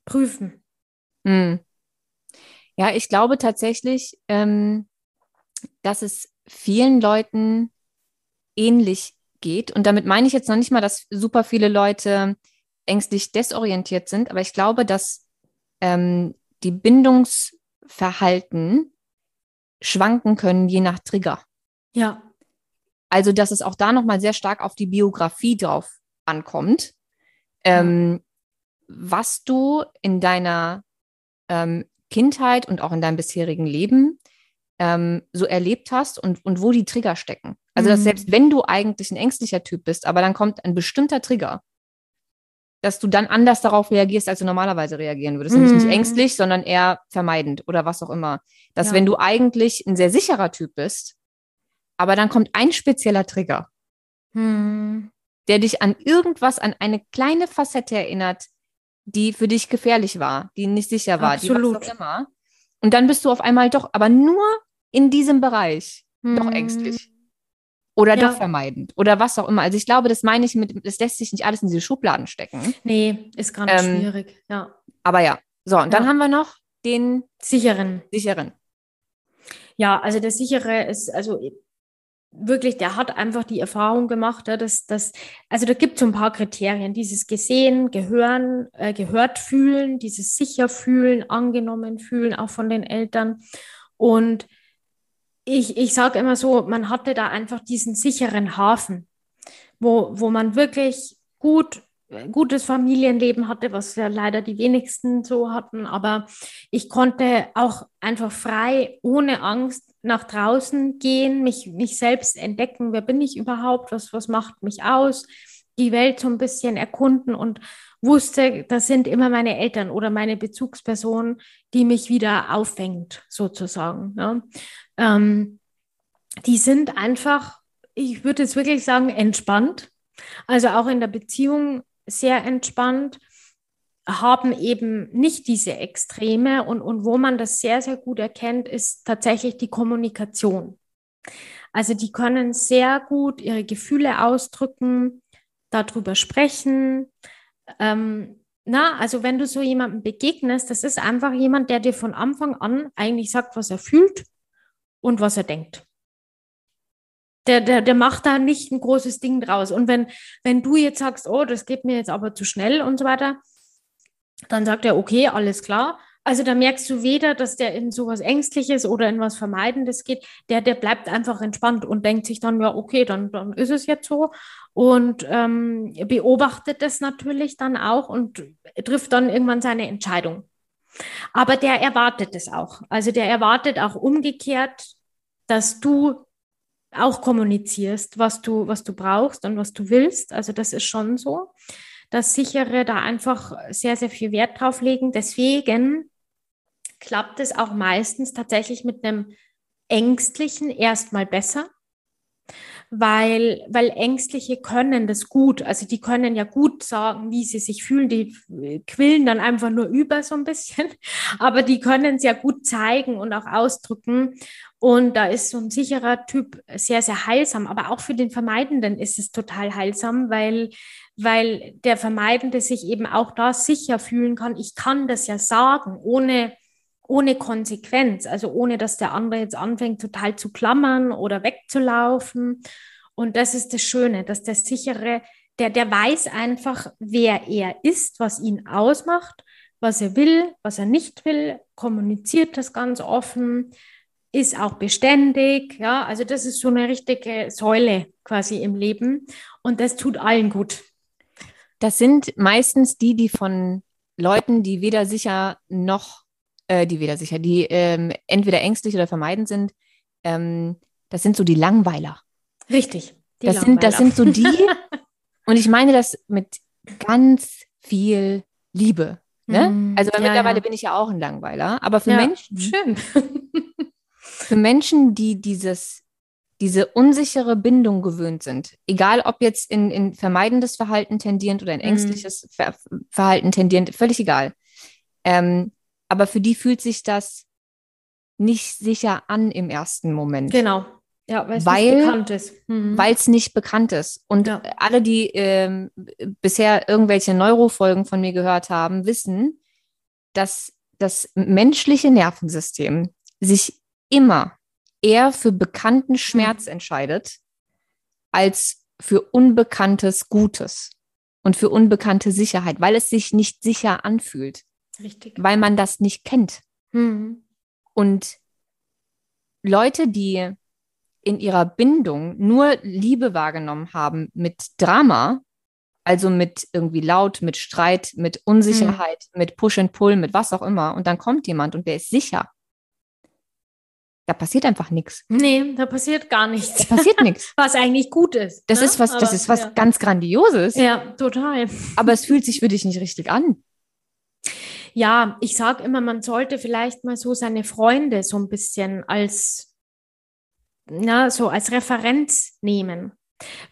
Prüfen. Hm. Ja, ich glaube tatsächlich, ähm, dass es vielen Leuten ähnlich geht. Und damit meine ich jetzt noch nicht mal, dass super viele Leute ängstlich desorientiert sind, aber ich glaube, dass ähm, die Bindungsverhalten schwanken können je nach Trigger. Ja. Also, dass es auch da nochmal sehr stark auf die Biografie drauf ankommt, ähm, was du in deiner ähm, Kindheit und auch in deinem bisherigen Leben ähm, so erlebt hast und, und wo die Trigger stecken. Also, dass mhm. selbst wenn du eigentlich ein ängstlicher Typ bist, aber dann kommt ein bestimmter Trigger, dass du dann anders darauf reagierst, als du normalerweise reagieren würdest. Mhm. Nämlich nicht ängstlich, sondern eher vermeidend oder was auch immer. Dass ja. wenn du eigentlich ein sehr sicherer Typ bist, aber dann kommt ein spezieller Trigger, mhm. der dich an irgendwas, an eine kleine Facette erinnert, die für dich gefährlich war, die nicht sicher war, Absolut. die was auch immer. Und dann bist du auf einmal doch, aber nur in diesem Bereich mhm. doch ängstlich. Oder ja. doch vermeidend. Oder was auch immer. Also ich glaube, das meine ich mit, das lässt sich nicht alles in diese Schubladen stecken. Nee, ist ganz ähm, schwierig, ja. Aber ja. So, und dann haben wir noch den sicheren. Sicheren. Ja, also der sichere ist, also wirklich, der hat einfach die Erfahrung gemacht, ja, dass das, also da gibt es so ein paar Kriterien, dieses gesehen, gehören, äh, gehört fühlen, dieses sicher fühlen, angenommen fühlen, auch von den Eltern. Und ich, ich sage immer so, man hatte da einfach diesen sicheren Hafen, wo, wo man wirklich gut gutes Familienleben hatte, was ja leider die wenigsten so hatten, aber ich konnte auch einfach frei, ohne Angst nach draußen gehen, mich, mich selbst entdecken, wer bin ich überhaupt, was, was macht mich aus, die Welt so ein bisschen erkunden und wusste, das sind immer meine Eltern oder meine Bezugsperson, die mich wieder auffängt, sozusagen. Ja. Ähm, die sind einfach, ich würde jetzt wirklich sagen, entspannt. Also auch in der Beziehung sehr entspannt, haben eben nicht diese Extreme. Und, und wo man das sehr, sehr gut erkennt, ist tatsächlich die Kommunikation. Also die können sehr gut ihre Gefühle ausdrücken, darüber sprechen. Ähm, na, also wenn du so jemandem begegnest, das ist einfach jemand, der dir von Anfang an eigentlich sagt, was er fühlt und was er denkt. Der, der, der macht da nicht ein großes Ding draus. Und wenn, wenn du jetzt sagst, oh, das geht mir jetzt aber zu schnell und so weiter, dann sagt er, okay, alles klar. Also da merkst du weder, dass der in sowas Ängstliches oder in was Vermeidendes geht. Der, der bleibt einfach entspannt und denkt sich dann, ja, okay, dann, dann ist es jetzt so. Und ähm, beobachtet das natürlich dann auch und trifft dann irgendwann seine Entscheidung. Aber der erwartet es auch. Also der erwartet auch umgekehrt, dass du auch kommunizierst, was du, was du brauchst und was du willst. Also das ist schon so, dass sichere da einfach sehr, sehr viel Wert drauf legen. Deswegen klappt es auch meistens tatsächlich mit einem ängstlichen erstmal besser, weil, weil Ängstliche können das gut. Also die können ja gut sagen, wie sie sich fühlen. Die quillen dann einfach nur über so ein bisschen, <laughs> aber die können es ja gut zeigen und auch ausdrücken. Und da ist so ein sicherer Typ sehr, sehr heilsam. Aber auch für den Vermeidenden ist es total heilsam, weil, weil der Vermeidende sich eben auch da sicher fühlen kann. Ich kann das ja sagen, ohne, ohne Konsequenz. Also ohne, dass der andere jetzt anfängt, total zu klammern oder wegzulaufen. Und das ist das Schöne, dass der sichere, der, der weiß einfach, wer er ist, was ihn ausmacht, was er will, was er nicht will, kommuniziert das ganz offen ist auch beständig. Ja, also das ist so eine richtige Säule quasi im Leben und das tut allen gut. Das sind meistens die, die von Leuten, die weder sicher noch, äh, die weder sicher, die ähm, entweder ängstlich oder vermeidend sind, ähm, das sind so die Langweiler. Richtig. das, Langweiler. Sind, das sind so die, <laughs> und ich meine das mit ganz viel Liebe. Ne? Mm, also ja, mittlerweile ja. bin ich ja auch ein Langweiler, aber für ja, Menschen, schön. <laughs> für Menschen, die dieses, diese unsichere Bindung gewöhnt sind, egal ob jetzt in, in vermeidendes Verhalten tendierend oder in mhm. ängstliches Ver Verhalten tendierend, völlig egal. Ähm, aber für die fühlt sich das nicht sicher an im ersten Moment. Genau. Ja, weil es nicht bekannt ist. Mhm. Weil es nicht bekannt ist. Und ja. alle, die ähm, bisher irgendwelche Neurofolgen von mir gehört haben, wissen, dass das menschliche Nervensystem sich immer eher für bekannten Schmerz mhm. entscheidet, als für unbekanntes Gutes und für unbekannte Sicherheit, weil es sich nicht sicher anfühlt. Richtig. Weil man das nicht kennt. Mhm. Und Leute, die in ihrer Bindung nur Liebe wahrgenommen haben mit Drama, also mit irgendwie laut, mit Streit, mit Unsicherheit, mhm. mit Push and Pull, mit was auch immer, und dann kommt jemand und der ist sicher da passiert einfach nichts. Nee, da passiert gar nichts. Da passiert <laughs> nichts. Was eigentlich gut ist. Das ne? ist was, das ist was ja. ganz Grandioses. Ja, total. Aber es fühlt sich für dich nicht richtig an. Ja, ich sage immer, man sollte vielleicht mal so seine Freunde so ein bisschen als, na, so als Referenz nehmen.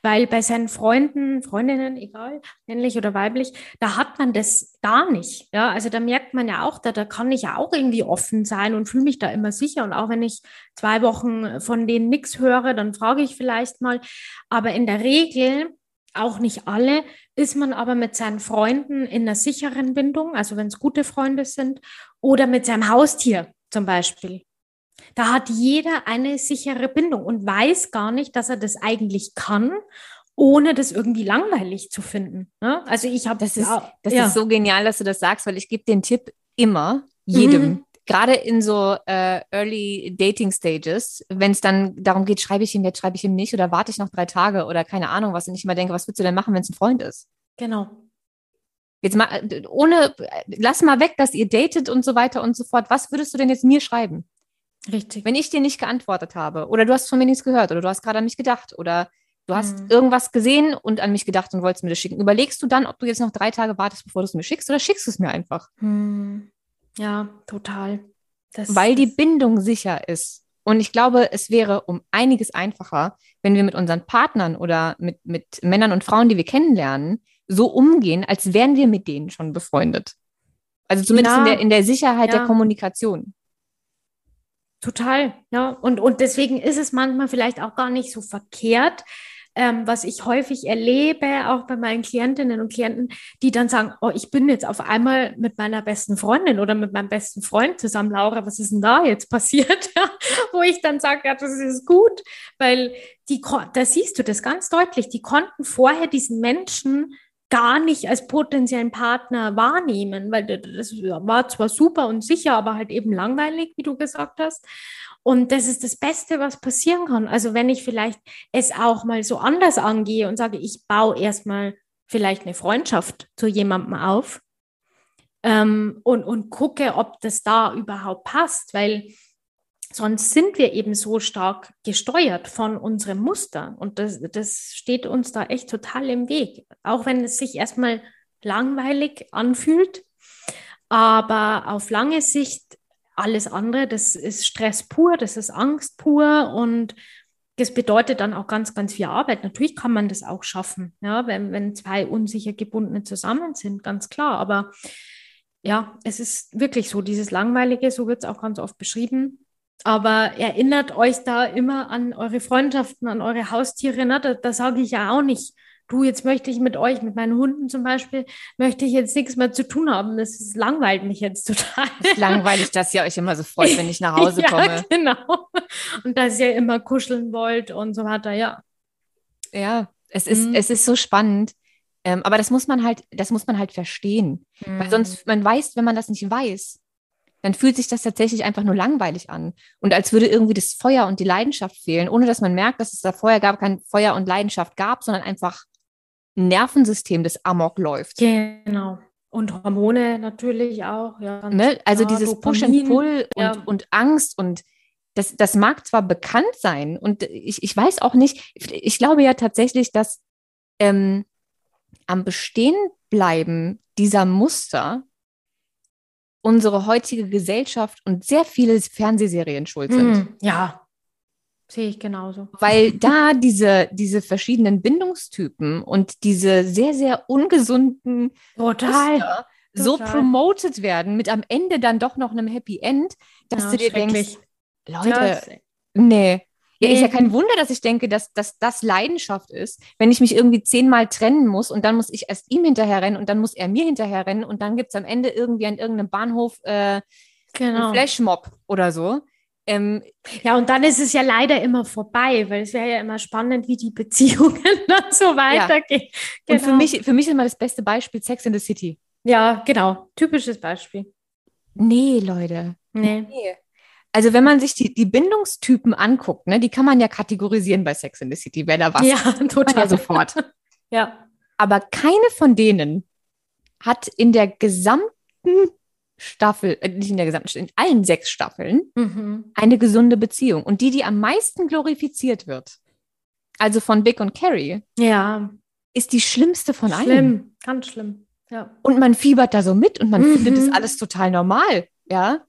Weil bei seinen Freunden, Freundinnen, egal, männlich oder weiblich, da hat man das gar nicht. Ja, also da merkt man ja auch, da, da kann ich ja auch irgendwie offen sein und fühle mich da immer sicher. Und auch wenn ich zwei Wochen von denen nichts höre, dann frage ich vielleicht mal. Aber in der Regel, auch nicht alle, ist man aber mit seinen Freunden in einer sicheren Bindung, also wenn es gute Freunde sind, oder mit seinem Haustier zum Beispiel. Da hat jeder eine sichere Bindung und weiß gar nicht, dass er das eigentlich kann, ohne das irgendwie langweilig zu finden. Ne? Also ich habe das ist das ja. ist so genial, dass du das sagst, weil ich gebe den Tipp immer jedem. Mhm. Gerade in so äh, Early Dating Stages, wenn es dann darum geht, schreibe ich ihm jetzt, schreibe ich ihm nicht oder warte ich noch drei Tage oder keine Ahnung was und ich immer denke, was würdest du denn machen, wenn es ein Freund ist? Genau. Jetzt mal, ohne, lass mal weg, dass ihr datet und so weiter und so fort. Was würdest du denn jetzt mir schreiben? Richtig. Wenn ich dir nicht geantwortet habe oder du hast von mir nichts gehört oder du hast gerade an mich gedacht oder du hast mhm. irgendwas gesehen und an mich gedacht und wolltest mir das schicken, überlegst du dann, ob du jetzt noch drei Tage wartest, bevor du es mir schickst oder schickst du es mir einfach? Mhm. Ja, total. Das, Weil die Bindung sicher ist. Und ich glaube, es wäre um einiges einfacher, wenn wir mit unseren Partnern oder mit, mit Männern und Frauen, die wir kennenlernen, so umgehen, als wären wir mit denen schon befreundet. Also zumindest ja. in, der, in der Sicherheit ja. der Kommunikation. Total, ja. Und, und deswegen ist es manchmal vielleicht auch gar nicht so verkehrt, ähm, was ich häufig erlebe, auch bei meinen Klientinnen und Klienten, die dann sagen, oh, ich bin jetzt auf einmal mit meiner besten Freundin oder mit meinem besten Freund zusammen, Laura, was ist denn da jetzt passiert? <laughs> Wo ich dann sage, ja, das ist gut, weil die, da siehst du das ganz deutlich, die konnten vorher diesen Menschen gar nicht als potenziellen Partner wahrnehmen, weil das war zwar super und sicher, aber halt eben langweilig, wie du gesagt hast. Und das ist das Beste, was passieren kann. Also wenn ich vielleicht es auch mal so anders angehe und sage, ich baue erstmal vielleicht eine Freundschaft zu jemandem auf ähm, und, und gucke, ob das da überhaupt passt, weil Sonst sind wir eben so stark gesteuert von unserem Muster. Und das, das steht uns da echt total im Weg. Auch wenn es sich erstmal langweilig anfühlt. Aber auf lange Sicht alles andere, das ist Stress pur, das ist Angst pur und das bedeutet dann auch ganz, ganz viel Arbeit. Natürlich kann man das auch schaffen, ja, wenn, wenn zwei unsicher gebundene zusammen sind, ganz klar. Aber ja, es ist wirklich so, dieses Langweilige, so wird es auch ganz oft beschrieben. Aber erinnert euch da immer an eure Freundschaften, an eure Haustiere. Ne? Da, da sage ich ja auch nicht, du, jetzt möchte ich mit euch, mit meinen Hunden zum Beispiel, möchte ich jetzt nichts mehr zu tun haben. Das ist, langweilt mich jetzt total. Das ist langweilig, dass ihr euch immer so freut, wenn ich nach Hause <laughs> ja, komme. Genau. Und dass ihr immer kuscheln wollt und so weiter, ja. Ja, es ist, mhm. es ist so spannend. Ähm, aber das muss man halt, das muss man halt verstehen. Mhm. Weil sonst, man weiß, wenn man das nicht weiß, dann fühlt sich das tatsächlich einfach nur langweilig an. Und als würde irgendwie das Feuer und die Leidenschaft fehlen, ohne dass man merkt, dass es da vorher gar kein Feuer und Leidenschaft gab, sondern einfach ein Nervensystem, das amok läuft. Genau. Und Hormone natürlich auch. Ja, ne? Also klar, dieses Push and Pull und, ja. und Angst und das, das mag zwar bekannt sein und ich, ich weiß auch nicht, ich glaube ja tatsächlich, dass ähm, am Bestehenbleiben dieser Muster unsere heutige Gesellschaft und sehr viele Fernsehserien schuld sind. Mm, ja, sehe ich genauso. Weil da diese, diese verschiedenen Bindungstypen und diese sehr, sehr ungesunden Total. so promoted werden mit am Ende dann doch noch einem Happy End, dass ja, du dir denkst, Leute, ja, nee, ja, ist ja kein Wunder, dass ich denke, dass, dass das Leidenschaft ist, wenn ich mich irgendwie zehnmal trennen muss und dann muss ich erst ihm hinterherrennen und dann muss er mir hinterherrennen und dann gibt es am Ende irgendwie an irgendeinem Bahnhof äh, genau. einen Flashmob oder so. Ähm, ja, und dann ist es ja leider immer vorbei, weil es wäre ja immer spannend, wie die Beziehungen <laughs> dann so weitergehen. Ja. Genau. Und für genau. mich, für mich ist immer das beste Beispiel Sex in the City. Ja, genau. Typisches Beispiel. Nee, Leute. Nee. nee. Also wenn man sich die, die Bindungstypen anguckt, ne, die kann man ja kategorisieren bei Sex in the City, wer da was. Ja, total. Ja sofort. <laughs> ja. Aber keine von denen hat in der gesamten Staffel, äh, nicht in der gesamten, in allen sechs Staffeln mhm. eine gesunde Beziehung. Und die, die am meisten glorifiziert wird, also von Vic und Carrie, ja. ist die schlimmste von schlimm. allen. Schlimm, ganz schlimm. Ja. Und man fiebert da so mit und man mhm. findet das alles total normal. Ja.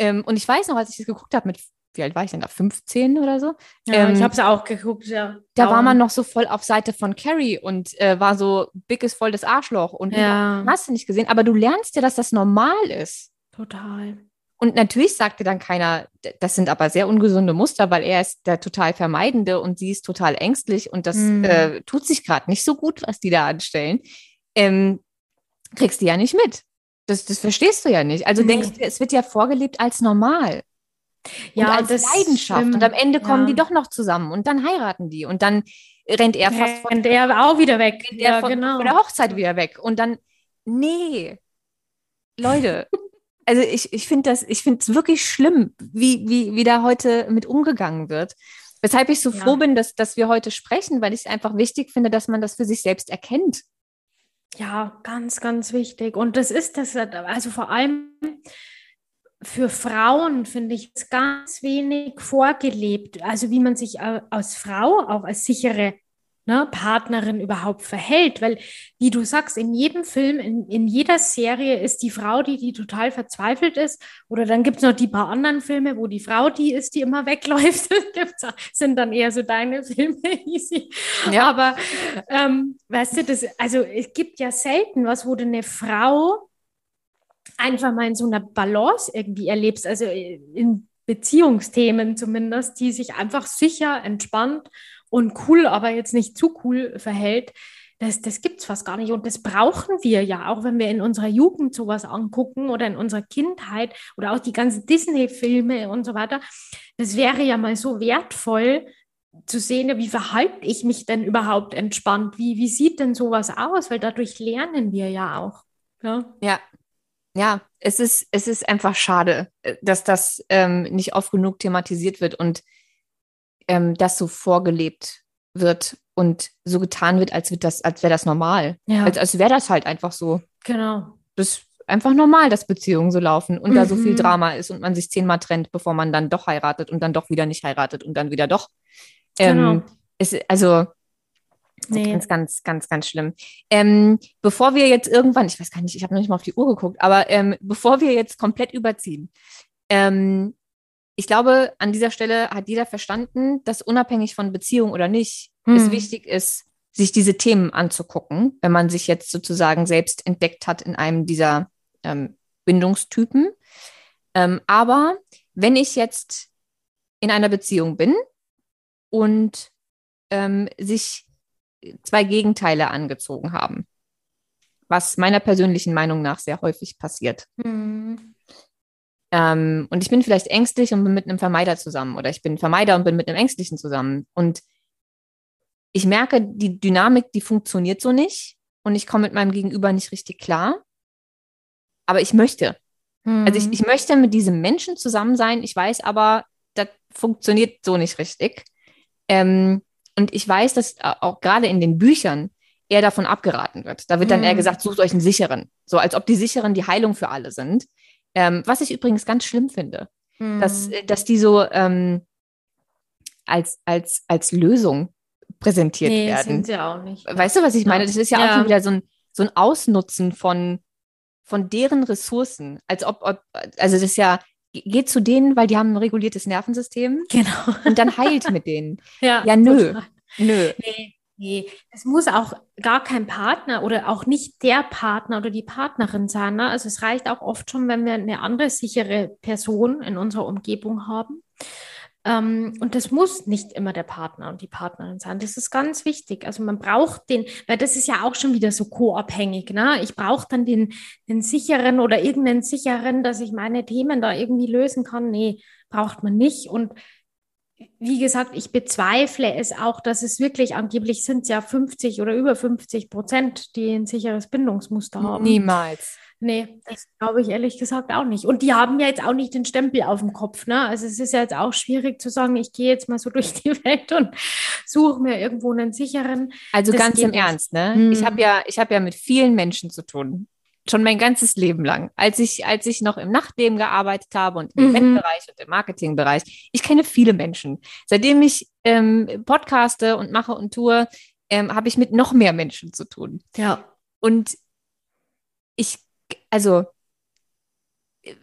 Ähm, und ich weiß noch, als ich das geguckt habe, mit wie alt war ich denn da? 15 oder so? Ja, ähm, ich habe es auch geguckt, ja. Da war man noch so voll auf Seite von Carrie und äh, war so, Big ist voll das Arschloch und ja. hast du nicht gesehen. Aber du lernst ja, dass das normal ist. Total. Und natürlich sagte dann keiner, das sind aber sehr ungesunde Muster, weil er ist der total Vermeidende und sie ist total ängstlich und das mhm. äh, tut sich gerade nicht so gut, was die da anstellen. Ähm, kriegst du ja nicht mit. Das, das verstehst du ja nicht. Also nee. denkst du, es wird ja vorgelebt als normal. Ja, und als das Leidenschaft. Stimmt. Und am Ende kommen ja. die doch noch zusammen und dann heiraten die. Und dann rennt er fast von, rennt er auch wieder weg. Rennt ja, von, genau. von der Hochzeit wieder weg. Und dann, nee, Leute. <laughs> also ich, ich finde das, ich finde es wirklich schlimm, wie, wie, wie da heute mit umgegangen wird. Weshalb ich so ja. froh bin, dass, dass wir heute sprechen, weil ich es einfach wichtig finde, dass man das für sich selbst erkennt. Ja, ganz, ganz wichtig. Und das ist das, also vor allem für Frauen finde ich es ganz wenig vorgelebt. Also wie man sich als Frau auch als sichere ne, Partnerin überhaupt verhält. Weil, wie du sagst, in jedem Film, in, in jeder Serie ist die Frau, die, die total verzweifelt ist. Oder dann gibt es noch die paar anderen Filme, wo die Frau die ist, die immer <laughs> wegläuft. gibt's, sind dann eher so deine <laughs> Filme, easy. Ja. Aber ähm, weißt du, das, also es gibt ja selten was, wo du eine Frau einfach mal in so einer Balance irgendwie erlebst, also in Beziehungsthemen zumindest, die sich einfach sicher, entspannt und cool, aber jetzt nicht zu cool verhält, das, das gibt es fast gar nicht. Und das brauchen wir ja, auch wenn wir in unserer Jugend sowas angucken oder in unserer Kindheit oder auch die ganzen Disney-Filme und so weiter. Das wäre ja mal so wertvoll zu sehen, wie verhalte ich mich denn überhaupt entspannt? Wie, wie sieht denn sowas aus? Weil dadurch lernen wir ja auch. Ja, ja. ja es, ist, es ist einfach schade, äh, dass das ähm, nicht oft genug thematisiert wird und ähm, das so vorgelebt wird und so getan wird, als, wird das, als wäre das normal. Ja. Als, als wäre das halt einfach so. Genau. Das ist einfach normal, dass Beziehungen so laufen und mhm. da so viel mhm. Drama ist und man sich zehnmal trennt, bevor man dann doch heiratet und dann doch wieder nicht heiratet und dann wieder doch. Ähm, genau. ist, also Nee. Ganz, ganz, ganz, ganz schlimm. Ähm, bevor wir jetzt irgendwann, ich weiß gar nicht, ich habe noch nicht mal auf die Uhr geguckt, aber ähm, bevor wir jetzt komplett überziehen, ähm, ich glaube, an dieser Stelle hat jeder verstanden, dass unabhängig von Beziehung oder nicht, hm. es wichtig ist, sich diese Themen anzugucken, wenn man sich jetzt sozusagen selbst entdeckt hat in einem dieser ähm, Bindungstypen. Ähm, aber wenn ich jetzt in einer Beziehung bin und ähm, sich zwei Gegenteile angezogen haben, was meiner persönlichen Meinung nach sehr häufig passiert. Mhm. Ähm, und ich bin vielleicht ängstlich und bin mit einem Vermeider zusammen oder ich bin Vermeider und bin mit einem Ängstlichen zusammen. Und ich merke, die Dynamik, die funktioniert so nicht und ich komme mit meinem Gegenüber nicht richtig klar. Aber ich möchte. Mhm. Also ich, mhm. ich möchte mit diesem Menschen zusammen sein. Ich weiß aber, das funktioniert so nicht richtig. Ähm, und ich weiß, dass auch gerade in den Büchern eher davon abgeraten wird. Da wird dann mhm. eher gesagt, sucht euch einen sicheren. So als ob die sicheren die Heilung für alle sind. Ähm, was ich übrigens ganz schlimm finde, mhm. dass, dass die so ähm, als, als, als Lösung präsentiert nee, werden. Sind sie auch nicht. Weißt du, was ich meine? Das ist ja, ja. auch schon wieder so ein, so ein Ausnutzen von, von deren Ressourcen. Als ob, ob, also das ist ja, geht zu denen, weil die haben ein reguliertes Nervensystem. Genau. Und dann heilt <laughs> mit denen. ja, ja nö. Total. Nö. Nee, nee. Es muss auch gar kein Partner oder auch nicht der Partner oder die Partnerin sein. Ne? Also es reicht auch oft schon, wenn wir eine andere sichere Person in unserer Umgebung haben. Ähm, und das muss nicht immer der Partner und die Partnerin sein. Das ist ganz wichtig. Also man braucht den, weil das ist ja auch schon wieder so co-abhängig. Ne? Ich brauche dann den, den sicheren oder irgendeinen sicheren, dass ich meine Themen da irgendwie lösen kann. Nee, braucht man nicht. Und wie gesagt, ich bezweifle es auch, dass es wirklich, angeblich sind es ja 50 oder über 50 Prozent, die ein sicheres Bindungsmuster haben. Niemals. Nee, das glaube ich ehrlich gesagt auch nicht. Und die haben ja jetzt auch nicht den Stempel auf dem Kopf. Ne? Also es ist ja jetzt auch schwierig zu sagen, ich gehe jetzt mal so <laughs> durch die Welt und suche mir irgendwo einen sicheren. Also das ganz im nicht. Ernst, ne? Hm. Ich habe ja, ich habe ja mit vielen Menschen zu tun. Schon mein ganzes Leben lang. Als ich, als ich noch im Nachtleben gearbeitet habe und im mhm. Eventbereich und im Marketingbereich. Ich kenne viele Menschen. Seitdem ich ähm, podcaste und mache und tue, ähm, habe ich mit noch mehr Menschen zu tun. Ja. Und ich also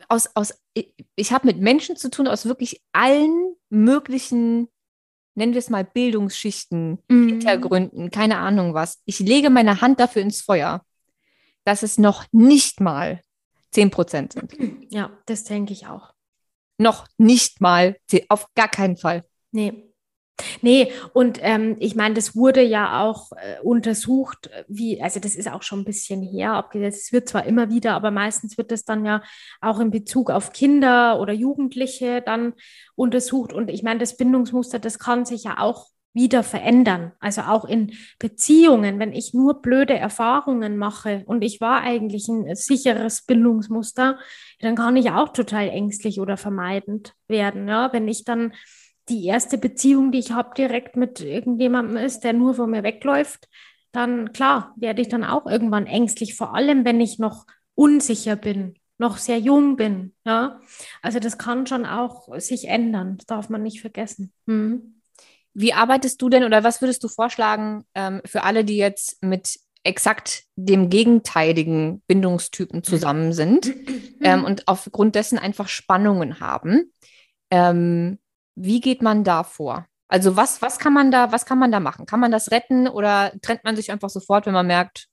aus, aus, ich habe mit Menschen zu tun aus wirklich allen möglichen, nennen wir es mal Bildungsschichten, mhm. Hintergründen, keine Ahnung was. Ich lege meine Hand dafür ins Feuer, dass es noch nicht mal 10 Prozent sind. Ja, das denke ich auch. Noch nicht mal, auf gar keinen Fall. Nee. Nee, und ähm, ich meine, das wurde ja auch äh, untersucht, wie, also das ist auch schon ein bisschen her, abgesetzt. Es wird zwar immer wieder, aber meistens wird das dann ja auch in Bezug auf Kinder oder Jugendliche dann untersucht. Und ich meine, das Bindungsmuster, das kann sich ja auch wieder verändern. Also auch in Beziehungen, wenn ich nur blöde Erfahrungen mache und ich war eigentlich ein sicheres Bindungsmuster, dann kann ich auch total ängstlich oder vermeidend werden. Ja, wenn ich dann die erste Beziehung, die ich habe, direkt mit irgendjemandem ist, der nur von mir wegläuft, dann klar, werde ich dann auch irgendwann ängstlich, vor allem wenn ich noch unsicher bin, noch sehr jung bin. Ja, also das kann schon auch sich ändern, das darf man nicht vergessen. Mhm. Wie arbeitest du denn oder was würdest du vorschlagen ähm, für alle, die jetzt mit exakt dem gegenteiligen Bindungstypen zusammen sind <clears throat> ähm, und aufgrund dessen einfach Spannungen haben? Ähm, wie geht man da vor? Also was, was kann man da, was kann man da machen? Kann man das retten oder trennt man sich einfach sofort, wenn man merkt,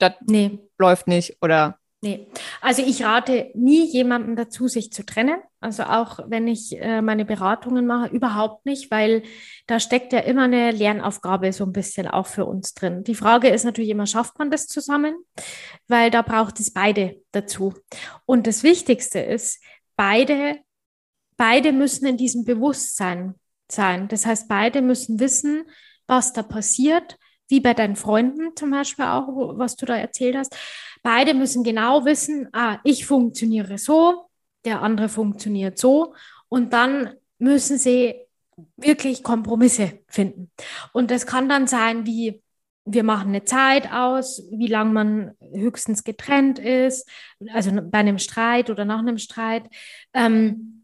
das nee. läuft nicht oder? Nee, also ich rate nie jemandem dazu, sich zu trennen. Also auch wenn ich äh, meine Beratungen mache, überhaupt nicht, weil da steckt ja immer eine Lernaufgabe so ein bisschen auch für uns drin. Die Frage ist natürlich immer, schafft man das zusammen? Weil da braucht es beide dazu. Und das Wichtigste ist, beide beide müssen in diesem Bewusstsein sein. Das heißt, beide müssen wissen, was da passiert, wie bei deinen Freunden zum Beispiel auch, was du da erzählt hast. Beide müssen genau wissen, ah, ich funktioniere so, der andere funktioniert so. Und dann müssen sie wirklich Kompromisse finden. Und das kann dann sein, wie wir machen eine Zeit aus, wie lange man höchstens getrennt ist, also bei einem Streit oder nach einem Streit. Ähm,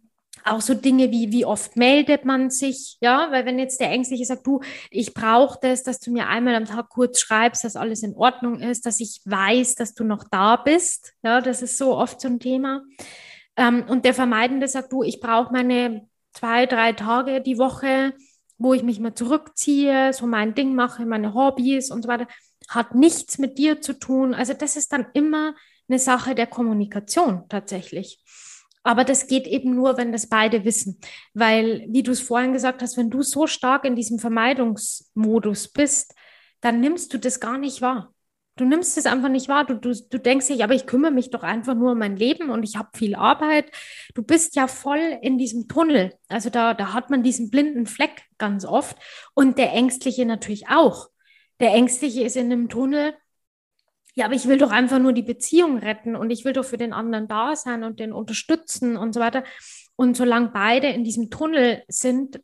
auch so Dinge wie, wie oft meldet man sich, ja, weil wenn jetzt der Ängstliche sagt, du, ich brauche das, dass du mir einmal am Tag kurz schreibst, dass alles in Ordnung ist, dass ich weiß, dass du noch da bist, ja, das ist so oft so ein Thema. Ähm, und der Vermeidende sagt, du, ich brauche meine zwei, drei Tage die Woche, wo ich mich mal zurückziehe, so mein Ding mache, meine Hobbys und so weiter, hat nichts mit dir zu tun. Also das ist dann immer eine Sache der Kommunikation tatsächlich. Aber das geht eben nur, wenn das beide wissen. Weil, wie du es vorhin gesagt hast, wenn du so stark in diesem Vermeidungsmodus bist, dann nimmst du das gar nicht wahr. Du nimmst es einfach nicht wahr. Du, du, du denkst ja, aber ich kümmere mich doch einfach nur um mein Leben und ich habe viel Arbeit. Du bist ja voll in diesem Tunnel. Also da, da hat man diesen blinden Fleck ganz oft. Und der Ängstliche natürlich auch. Der Ängstliche ist in einem Tunnel. Ja, aber ich will doch einfach nur die Beziehung retten und ich will doch für den anderen da sein und den unterstützen und so weiter. Und solange beide in diesem Tunnel sind,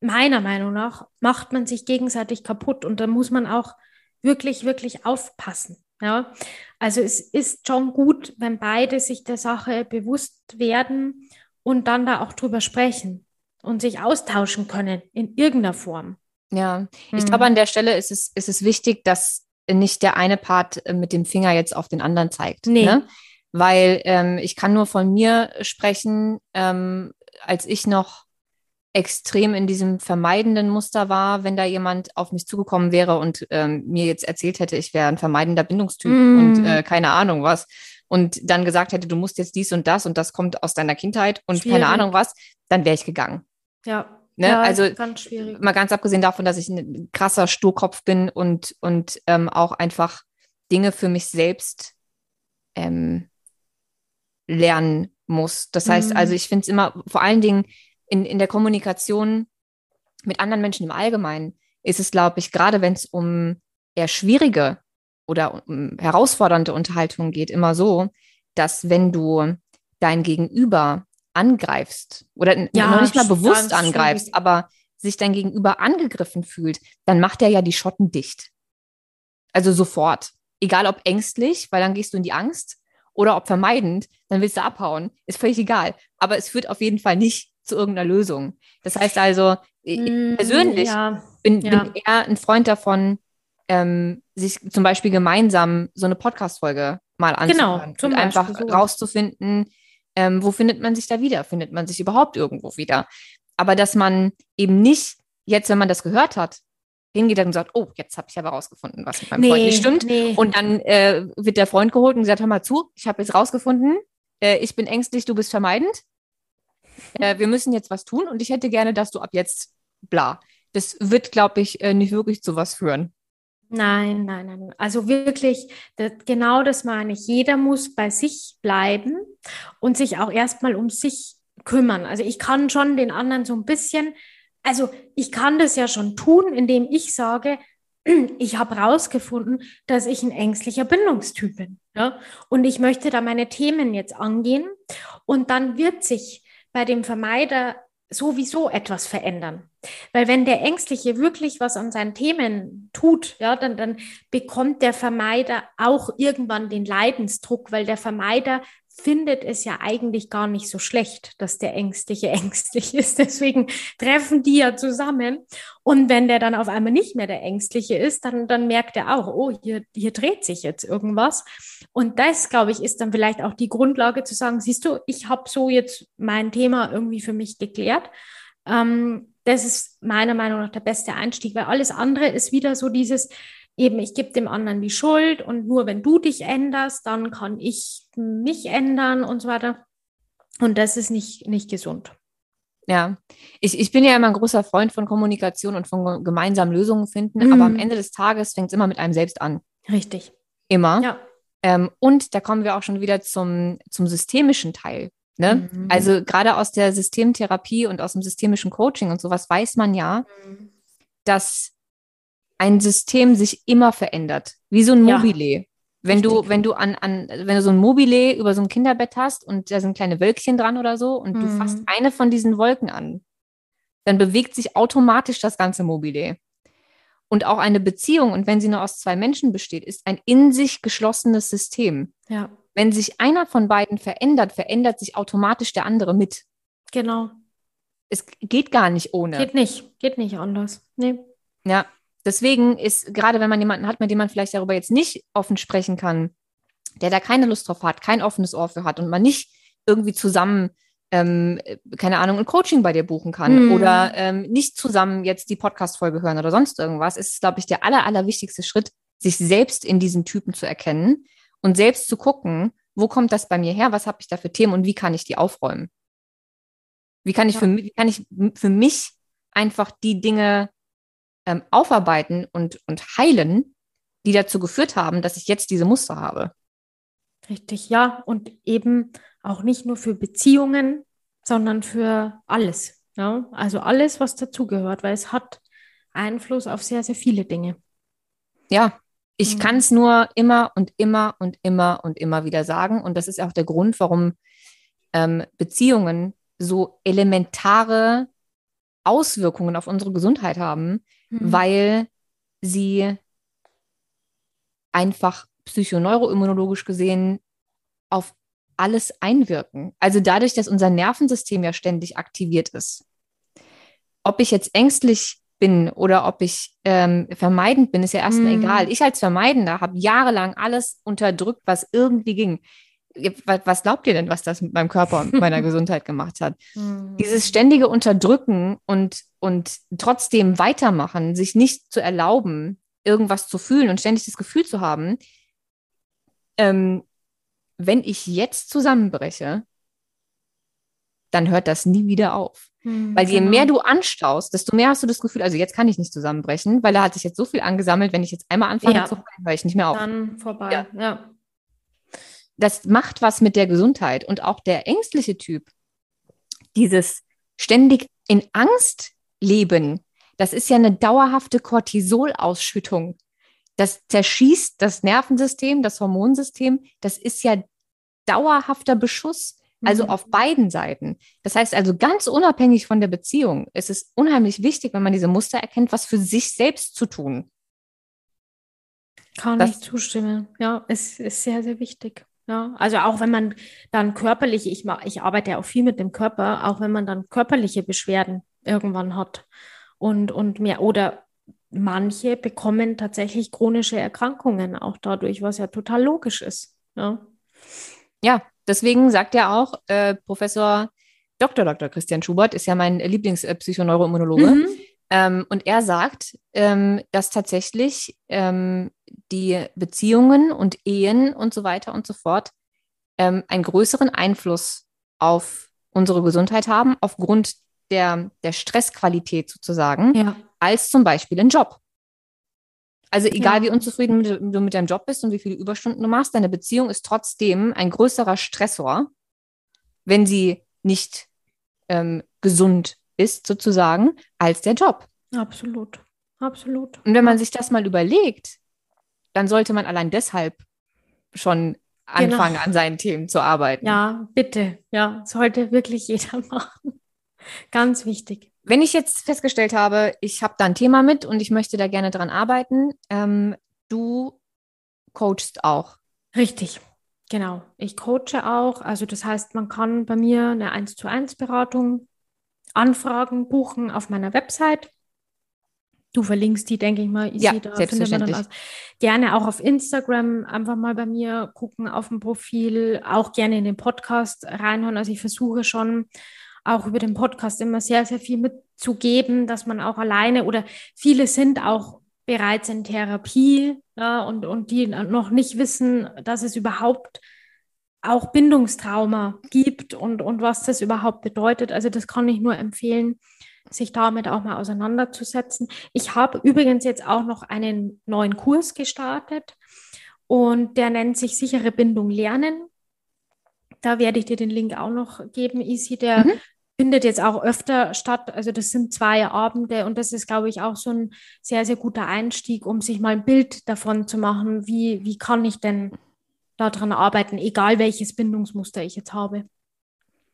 meiner Meinung nach, macht man sich gegenseitig kaputt. Und da muss man auch wirklich, wirklich aufpassen. Ja, also es ist schon gut, wenn beide sich der Sache bewusst werden und dann da auch drüber sprechen und sich austauschen können in irgendeiner Form. Ja, ich mhm. glaube, an der Stelle ist es, ist es wichtig, dass nicht der eine Part äh, mit dem Finger jetzt auf den anderen zeigt. Nee. Ne? Weil ähm, ich kann nur von mir sprechen, ähm, als ich noch extrem in diesem vermeidenden Muster war, wenn da jemand auf mich zugekommen wäre und ähm, mir jetzt erzählt hätte, ich wäre ein vermeidender Bindungstyp mm. und äh, keine Ahnung was. Und dann gesagt hätte, du musst jetzt dies und das und das kommt aus deiner Kindheit und schwierig. keine Ahnung was, dann wäre ich gegangen. Ja. Ne? Ja, also ganz mal ganz abgesehen davon, dass ich ein krasser Sturkopf bin und, und ähm, auch einfach Dinge für mich selbst ähm, lernen muss. Das heißt, mm. also ich finde es immer, vor allen Dingen, in, in der Kommunikation mit anderen Menschen im Allgemeinen ist es, glaube ich, gerade wenn es um eher schwierige oder um herausfordernde Unterhaltungen geht, immer so, dass wenn du dein Gegenüber angreifst oder ja, noch nicht mal bewusst angreifst, schwierig. aber sich dein Gegenüber angegriffen fühlt, dann macht er ja die Schotten dicht. Also sofort. Egal ob ängstlich, weil dann gehst du in die Angst, oder ob vermeidend, dann willst du abhauen. Ist völlig egal. Aber es führt auf jeden Fall nicht zu irgendeiner Lösung. Das heißt also, mm, persönlich ja, bin, ja. bin eher ein Freund davon, ähm, sich zum Beispiel gemeinsam so eine Podcast-Folge mal anzuhören genau, und einfach so. rauszufinden, ähm, wo findet man sich da wieder? Findet man sich überhaupt irgendwo wieder? Aber dass man eben nicht jetzt, wenn man das gehört hat, hingeht und sagt, oh, jetzt habe ich aber rausgefunden, was mit meinem nee, Freund nicht stimmt. Nee. Und dann äh, wird der Freund geholt und gesagt, hör mal zu, ich habe jetzt rausgefunden, äh, ich bin ängstlich, du bist vermeidend äh, wir müssen jetzt was tun und ich hätte gerne, dass du ab jetzt bla. Das wird, glaube ich, äh, nicht wirklich zu was führen. Nein, nein, nein. Also wirklich, das, genau das meine ich. Jeder muss bei sich bleiben und sich auch erstmal um sich kümmern. Also ich kann schon den anderen so ein bisschen, also ich kann das ja schon tun, indem ich sage, <clears throat> ich habe herausgefunden, dass ich ein ängstlicher Bindungstyp bin. Ja? Und ich möchte da meine Themen jetzt angehen. Und dann wird sich bei dem Vermeider sowieso etwas verändern. Weil wenn der Ängstliche wirklich was an seinen Themen tut, ja, dann, dann bekommt der Vermeider auch irgendwann den Leidensdruck, weil der Vermeider findet es ja eigentlich gar nicht so schlecht, dass der Ängstliche <laughs> ängstlich ist. Deswegen treffen die ja zusammen. Und wenn der dann auf einmal nicht mehr der Ängstliche ist, dann, dann merkt er auch, oh, hier, hier dreht sich jetzt irgendwas. Und das, glaube ich, ist dann vielleicht auch die Grundlage zu sagen, siehst du, ich habe so jetzt mein Thema irgendwie für mich geklärt. Ähm, das ist meiner Meinung nach der beste Einstieg, weil alles andere ist wieder so dieses, eben, ich gebe dem anderen die Schuld und nur wenn du dich änderst, dann kann ich mich ändern und so weiter. Und das ist nicht, nicht gesund. Ja, ich, ich bin ja immer ein großer Freund von Kommunikation und von gemeinsamen Lösungen finden, mhm. aber am Ende des Tages fängt es immer mit einem selbst an. Richtig. Immer. Ja. Ähm, und da kommen wir auch schon wieder zum, zum systemischen Teil. Ne? Mhm. Also gerade aus der Systemtherapie und aus dem systemischen Coaching und sowas weiß man ja, mhm. dass ein System sich immer verändert, wie so ein Mobile. Ja, wenn richtig. du, wenn du an, an, wenn du so ein Mobile über so ein Kinderbett hast und da sind kleine Wölkchen dran oder so und mhm. du fasst eine von diesen Wolken an, dann bewegt sich automatisch das ganze Mobile. Und auch eine Beziehung, und wenn sie nur aus zwei Menschen besteht, ist ein in sich geschlossenes System. Ja. Wenn sich einer von beiden verändert, verändert sich automatisch der andere mit. Genau. Es geht gar nicht ohne. Geht nicht, geht nicht anders. Nee. Ja, deswegen ist, gerade wenn man jemanden hat, mit dem man vielleicht darüber jetzt nicht offen sprechen kann, der da keine Lust drauf hat, kein offenes Ohr für hat und man nicht irgendwie zusammen, ähm, keine Ahnung, ein Coaching bei dir buchen kann Mhm. oder ähm, nicht zusammen jetzt die Podcast-Folge hören oder sonst irgendwas, ist es, glaube ich, der aller, allerwichtigste Schritt, sich selbst in diesen Typen zu erkennen und selbst zu gucken, wo kommt das bei mir her, was habe ich da für Themen und wie kann ich die aufräumen? Wie kann ich, Ja. für, wie kann ich für mich einfach die Dinge ähm, aufarbeiten und, und heilen, die dazu geführt haben, dass ich jetzt diese Muster habe? Richtig, ja. Und eben auch nicht nur für Beziehungen, sondern für alles. Ja? Also alles, was dazugehört, weil es hat Einfluss auf sehr, sehr viele Dinge. Ja, ich Mhm. kann es nur immer und immer und immer und immer wieder sagen. Und das ist auch der Grund, warum ähm, Beziehungen so elementare Auswirkungen auf unsere Gesundheit haben, Mhm. weil sie einfach psychoneuroimmunologisch gesehen auf alles einwirken. Also dadurch, dass unser Nervensystem ja ständig aktiviert ist. Ob ich jetzt ängstlich bin oder ob ich ähm, vermeidend bin, ist ja erstmal Mhm. egal. Ich als Vermeidender habe jahrelang alles unterdrückt, was irgendwie ging. Was, was glaubt ihr denn, was das mit meinem Körper und meiner <laughs> Gesundheit gemacht hat? Mhm. Dieses ständige Unterdrücken und, und trotzdem weitermachen, sich nicht zu erlauben, irgendwas zu fühlen und ständig das Gefühl zu haben, ähm, wenn ich jetzt zusammenbreche, dann hört das nie wieder auf. Mhm, Weil je genau. mehr du anstaust, desto mehr hast du das Gefühl, also jetzt kann ich nicht zusammenbrechen, weil da hat sich jetzt so viel angesammelt, wenn ich jetzt einmal anfange Ja. zu heulen, höre ich nicht mehr auf. dann vorbei. Ja. Ja. Das macht was mit der Gesundheit. Und auch der ängstliche Typ, dieses ständig in Angst leben, das ist ja eine dauerhafte Cortisolausschüttung. Das zerschießt das Nervensystem, das Hormonsystem. Das ist ja dauerhafter Beschuss. Also Mhm. auf beiden Seiten. Das heißt also ganz unabhängig von der Beziehung, es ist unheimlich wichtig, wenn man diese Muster erkennt, was für sich selbst zu tun. Kann Das- ich zustimmen. Ja, es ist sehr, sehr wichtig. Ja, also auch wenn man dann körperlich, ich, ich arbeite ja auch viel mit dem Körper, auch wenn man dann körperliche Beschwerden irgendwann hat und, und mehr, oder manche bekommen tatsächlich chronische Erkrankungen auch dadurch, was ja total logisch ist. Ja, Ja, deswegen sagt ja auch äh, Professor Dr. Dr. Christian Schubert, ist ja mein Lieblingspsychoneuroimmunologe. Mhm. Ähm, und er sagt, ähm, dass tatsächlich ähm, die Beziehungen und Ehen und so weiter und so fort ähm, einen größeren Einfluss auf unsere Gesundheit haben, aufgrund der, der Stressqualität sozusagen, Ja, als zum Beispiel ein Job. Also egal, Ja. wie unzufrieden mit- du mit deinem Job bist und wie viele Überstunden du machst, deine Beziehung ist trotzdem ein größerer Stressor, wenn sie nicht ähm, gesund ist, sozusagen, als der Job. absolut. Absolut. Und wenn man sich das mal überlegt, dann sollte man allein deshalb schon anfangen, Genau. an seinen Themen zu arbeiten. Ja, bitte. Ja, sollte wirklich jeder <laughs> machen. Ganz wichtig. Wenn ich jetzt festgestellt habe, ich habe da ein Thema mit und ich möchte da gerne dran arbeiten, ähm, du coachst auch. Richtig, genau. Ich coache auch. Also das heißt, man kann bei mir eine 1 zu 1 Beratung anfragen, buchen auf meiner Website. Du verlinkst die, denke ich mal, easy, Ja, da findet man dann selbstverständlich. Gerne auch auf Instagram einfach mal bei mir gucken auf dem Profil, auch gerne in den Podcast reinhören. Also ich versuche schon auch über den Podcast immer sehr, sehr viel mitzugeben, dass man auch alleine oder viele sind auch bereits in Therapie ja, und, und die noch nicht wissen, dass es überhaupt auch Bindungstrauma gibt und, und was das überhaupt bedeutet. Also das kann ich nur empfehlen, sich damit auch mal auseinanderzusetzen. Ich habe übrigens jetzt auch noch einen neuen Kurs gestartet und der nennt sich sichere Bindung lernen. Da werde ich dir den Link auch noch geben, Isi. Der Mhm. findet jetzt auch öfter statt. Also das sind zwei Abende und das ist, glaube ich, auch so ein sehr, sehr guter Einstieg, um sich mal ein Bild davon zu machen, wie, wie kann ich denn daran arbeiten, egal welches Bindungsmuster ich jetzt habe.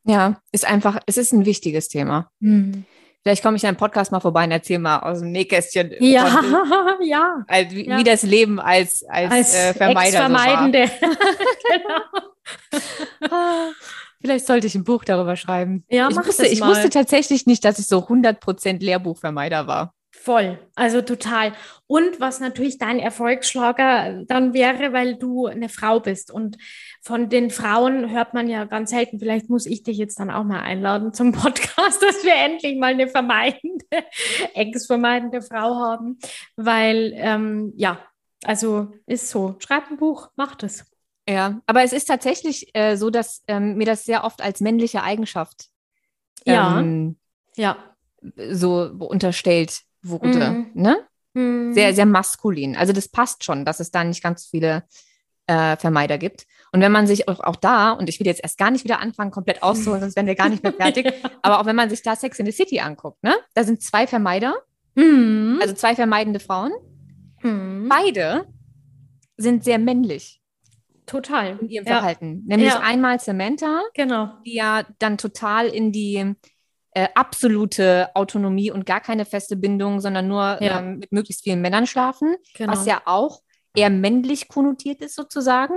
Ja, ist einfach, es ist ein wichtiges Thema. Vielleicht komme ich in einem Podcast mal vorbei und erzähle mal aus dem Nähkästchen, von, Ja, <laughs> ja. als, wie, Ja. wie das Leben als, als, Als äh, Vermeider so. Ex-Vermeidende. <laughs> genau. Ah, Vielleicht sollte ich ein Buch darüber schreiben. Ja, ich mach wusste, ich wusste tatsächlich nicht, dass ich so 100% Lehrbuchvermeider war. Voll, also total. Und was natürlich dein Erfolgsschlager dann wäre, weil du eine Frau bist. Und von den Frauen hört man ja ganz selten, vielleicht muss ich dich jetzt dann auch mal einladen zum <laughs> Podcast, dass wir endlich mal eine vermeidende, <laughs> ex-vermeidende Frau haben. Weil, ähm, ja, also ist so. Schreib ein Buch, mach das. Ja, aber es ist tatsächlich äh, so, dass ähm, mir das sehr oft als männliche Eigenschaft ja. Ähm, ja. so unterstellt wurde. Mhm. Ne? Mhm. Sehr, sehr maskulin. Also das passt schon, dass es da nicht ganz viele äh, Vermeider gibt. Und wenn man sich auch, auch, da, und ich will jetzt erst gar nicht wieder anfangen, komplett auszuholen, sonst werden wir gar nicht mehr <laughs> fertig, aber auch wenn man sich da Sex in the City anguckt, ne? Da sind zwei Vermeider, mhm. also zwei vermeidende Frauen. Mhm. Beide sind sehr männlich. Total. In ihrem ja. Verhalten. Nämlich ja. einmal Samantha, genau. die ja dann total in die äh, absolute Autonomie und gar keine feste Bindung, sondern nur ja. ähm, mit möglichst vielen Männern schlafen, genau. was ja auch eher männlich konnotiert ist sozusagen.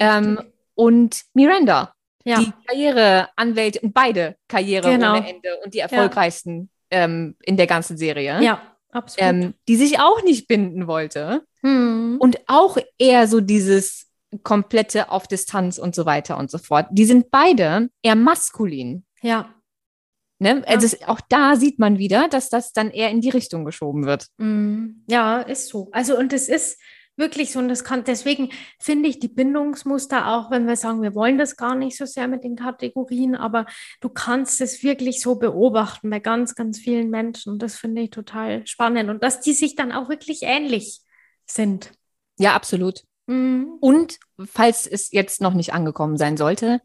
Ähm, und Miranda, ja. die Karriereanwälte und beide Karriere genau. ohne Ende und die erfolgreichsten ja. ähm, in der ganzen Serie. Ja, absolut. Ähm, die sich auch nicht binden wollte. Hm. Und auch eher so dieses komplette auf Distanz und so weiter und so fort. Die sind beide eher maskulin. Ja. Ne? Ja. Also auch da sieht man wieder, dass das dann eher in die Richtung geschoben wird. Mm, ja, ist so. Also und es ist wirklich so und das kann deswegen finde ich die Bindungsmuster auch, wenn wir sagen, wir wollen das gar nicht so sehr mit den Kategorien, aber du kannst es wirklich so beobachten bei ganz ganz vielen Menschen und das finde ich total spannend und dass die sich dann auch wirklich ähnlich sind. Ja, absolut. Mhm. Und falls es jetzt noch nicht angekommen sein sollte,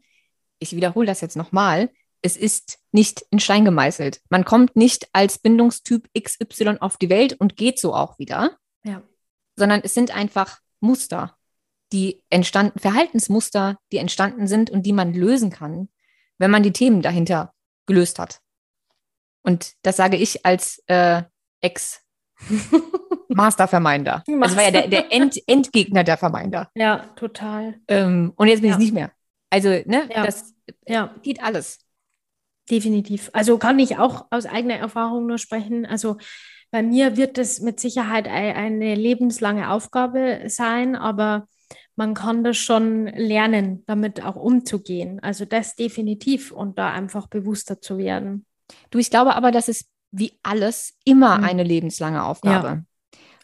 ich wiederhole das jetzt nochmal, es ist nicht in Stein gemeißelt. Man kommt nicht als Bindungstyp XY auf die Welt und geht so auch wieder. Ja. Sondern es sind einfach Muster, die entstanden, Verhaltensmuster, die entstanden sind und die man lösen kann, wenn man die Themen dahinter gelöst hat. Und das sage ich als äh, <laughs> Ex- Mastervermeinder. Master. Das war ja der, der End, Endgegner der Vermeinder. Ja, total. Ähm, und jetzt bin ja. ich nicht mehr. Also, ne, ja. das ja. geht alles. Definitiv. Also kann ich auch aus eigener Erfahrung nur sprechen. Also bei mir wird es mit Sicherheit eine lebenslange Aufgabe sein, aber man kann das schon lernen, damit auch umzugehen. Also das definitiv und da einfach bewusster zu werden. Du, ich glaube aber, das ist wie alles immer mhm. eine lebenslange Aufgabe,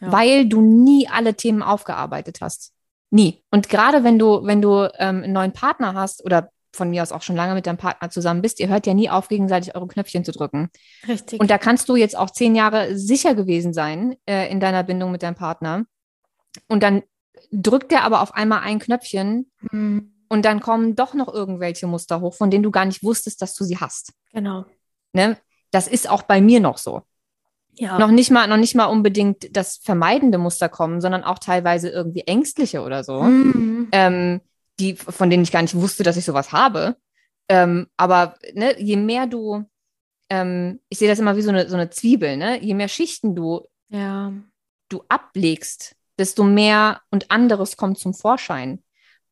ja. Ja. weil du nie alle Themen aufgearbeitet hast. Nie. Und gerade wenn du, wenn du ähm, einen neuen Partner hast oder von mir aus auch schon lange mit deinem Partner zusammen bist, ihr hört ja nie auf, gegenseitig eure Knöpfchen zu drücken. Richtig. Und da kannst du jetzt auch zehn Jahre sicher gewesen sein äh, in deiner Bindung mit deinem Partner. Und dann drückt er aber auf einmal ein Knöpfchen mhm. und dann kommen doch noch irgendwelche Muster hoch, von denen du gar nicht wusstest, dass du sie hast. Genau. Ne? Das ist auch bei mir noch so. Ja. Noch nicht mal, noch nicht mal unbedingt das vermeidende Muster kommen, sondern auch teilweise irgendwie ängstliche oder so. Mhm. Ähm, die, von denen ich gar nicht wusste, dass ich sowas habe. Ähm, aber ne, je mehr du, ähm, ich sehe das immer wie so eine, so eine Zwiebel, ne? je mehr Schichten du, ja. du ablegst, desto mehr und anderes kommt zum Vorschein.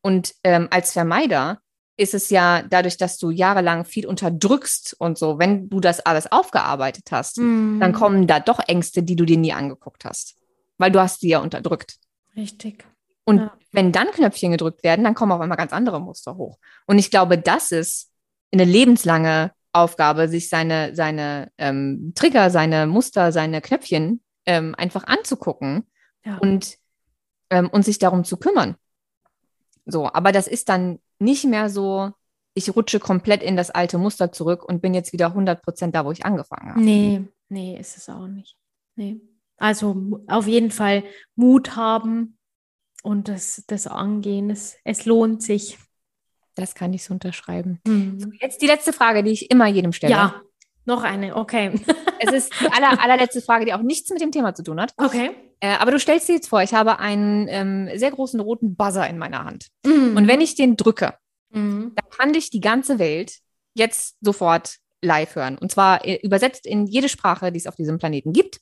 Und ähm, als Vermeider ist es ja dadurch, dass du jahrelang viel unterdrückst und so, wenn du das alles aufgearbeitet hast, mm. dann kommen da doch Ängste, die du dir nie angeguckt hast, weil du hast sie ja unterdrückt. Richtig. Und ja. wenn dann Knöpfchen gedrückt werden, dann kommen auf einmal ganz andere Muster hoch. Und ich glaube, das ist eine lebenslange Aufgabe, sich seine, seine ähm, Trigger, seine Muster, seine Knöpfchen ähm, einfach anzugucken ja. und, ähm, und sich darum zu kümmern. So, aber das ist dann nicht mehr so, ich rutsche komplett in das alte Muster zurück und bin jetzt wieder 100 Prozent da, wo ich angefangen habe. Nee, nee, ist es auch nicht. Nee. Also auf jeden Fall Mut haben, und das, das Angehen, es, es lohnt sich. Das kann ich so unterschreiben. Mhm. So, jetzt die letzte Frage, die ich immer jedem stelle. Ja, noch eine, okay. <laughs> es ist die aller, allerletzte Frage, die auch nichts mit dem Thema zu tun hat. Okay. Äh, aber du stellst dir jetzt vor, ich habe einen ähm, sehr großen roten Buzzer in meiner Hand. Mhm. Und wenn ich den drücke, mhm. dann kann dich die ganze Welt jetzt sofort live hören. Und zwar äh, übersetzt in jede Sprache, die es auf diesem Planeten gibt.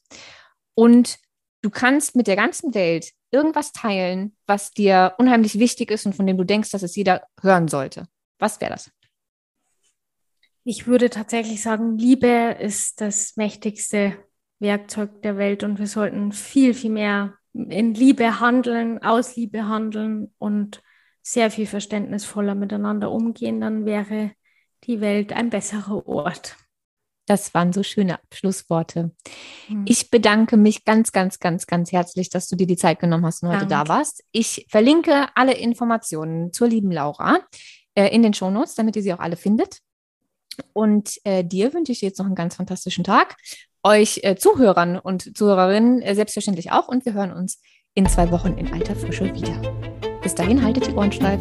Und du kannst mit der ganzen Welt irgendwas teilen, was dir unheimlich wichtig ist und von dem du denkst, dass es jeder hören sollte. Was wäre das? Ich würde tatsächlich sagen, Liebe ist das mächtigste Werkzeug der Welt und wir sollten viel, viel mehr in Liebe handeln, aus Liebe handeln und sehr viel verständnisvoller miteinander umgehen, dann wäre die Welt ein besserer Ort. Das waren so schöne Abschlussworte. Hm. Ich bedanke mich ganz, ganz, ganz, ganz herzlich, dass du dir die Zeit genommen hast und heute Danke. da warst. Ich verlinke alle Informationen zur lieben Laura äh, in den Shownotes, damit ihr sie auch alle findet. Und äh, dir wünsche ich jetzt noch einen ganz fantastischen Tag. Euch äh, Zuhörern und Zuhörerinnen äh, selbstverständlich auch. Und wir hören uns in zwei Wochen in alter Frische wieder. Bis dahin haltet die Ohren steif.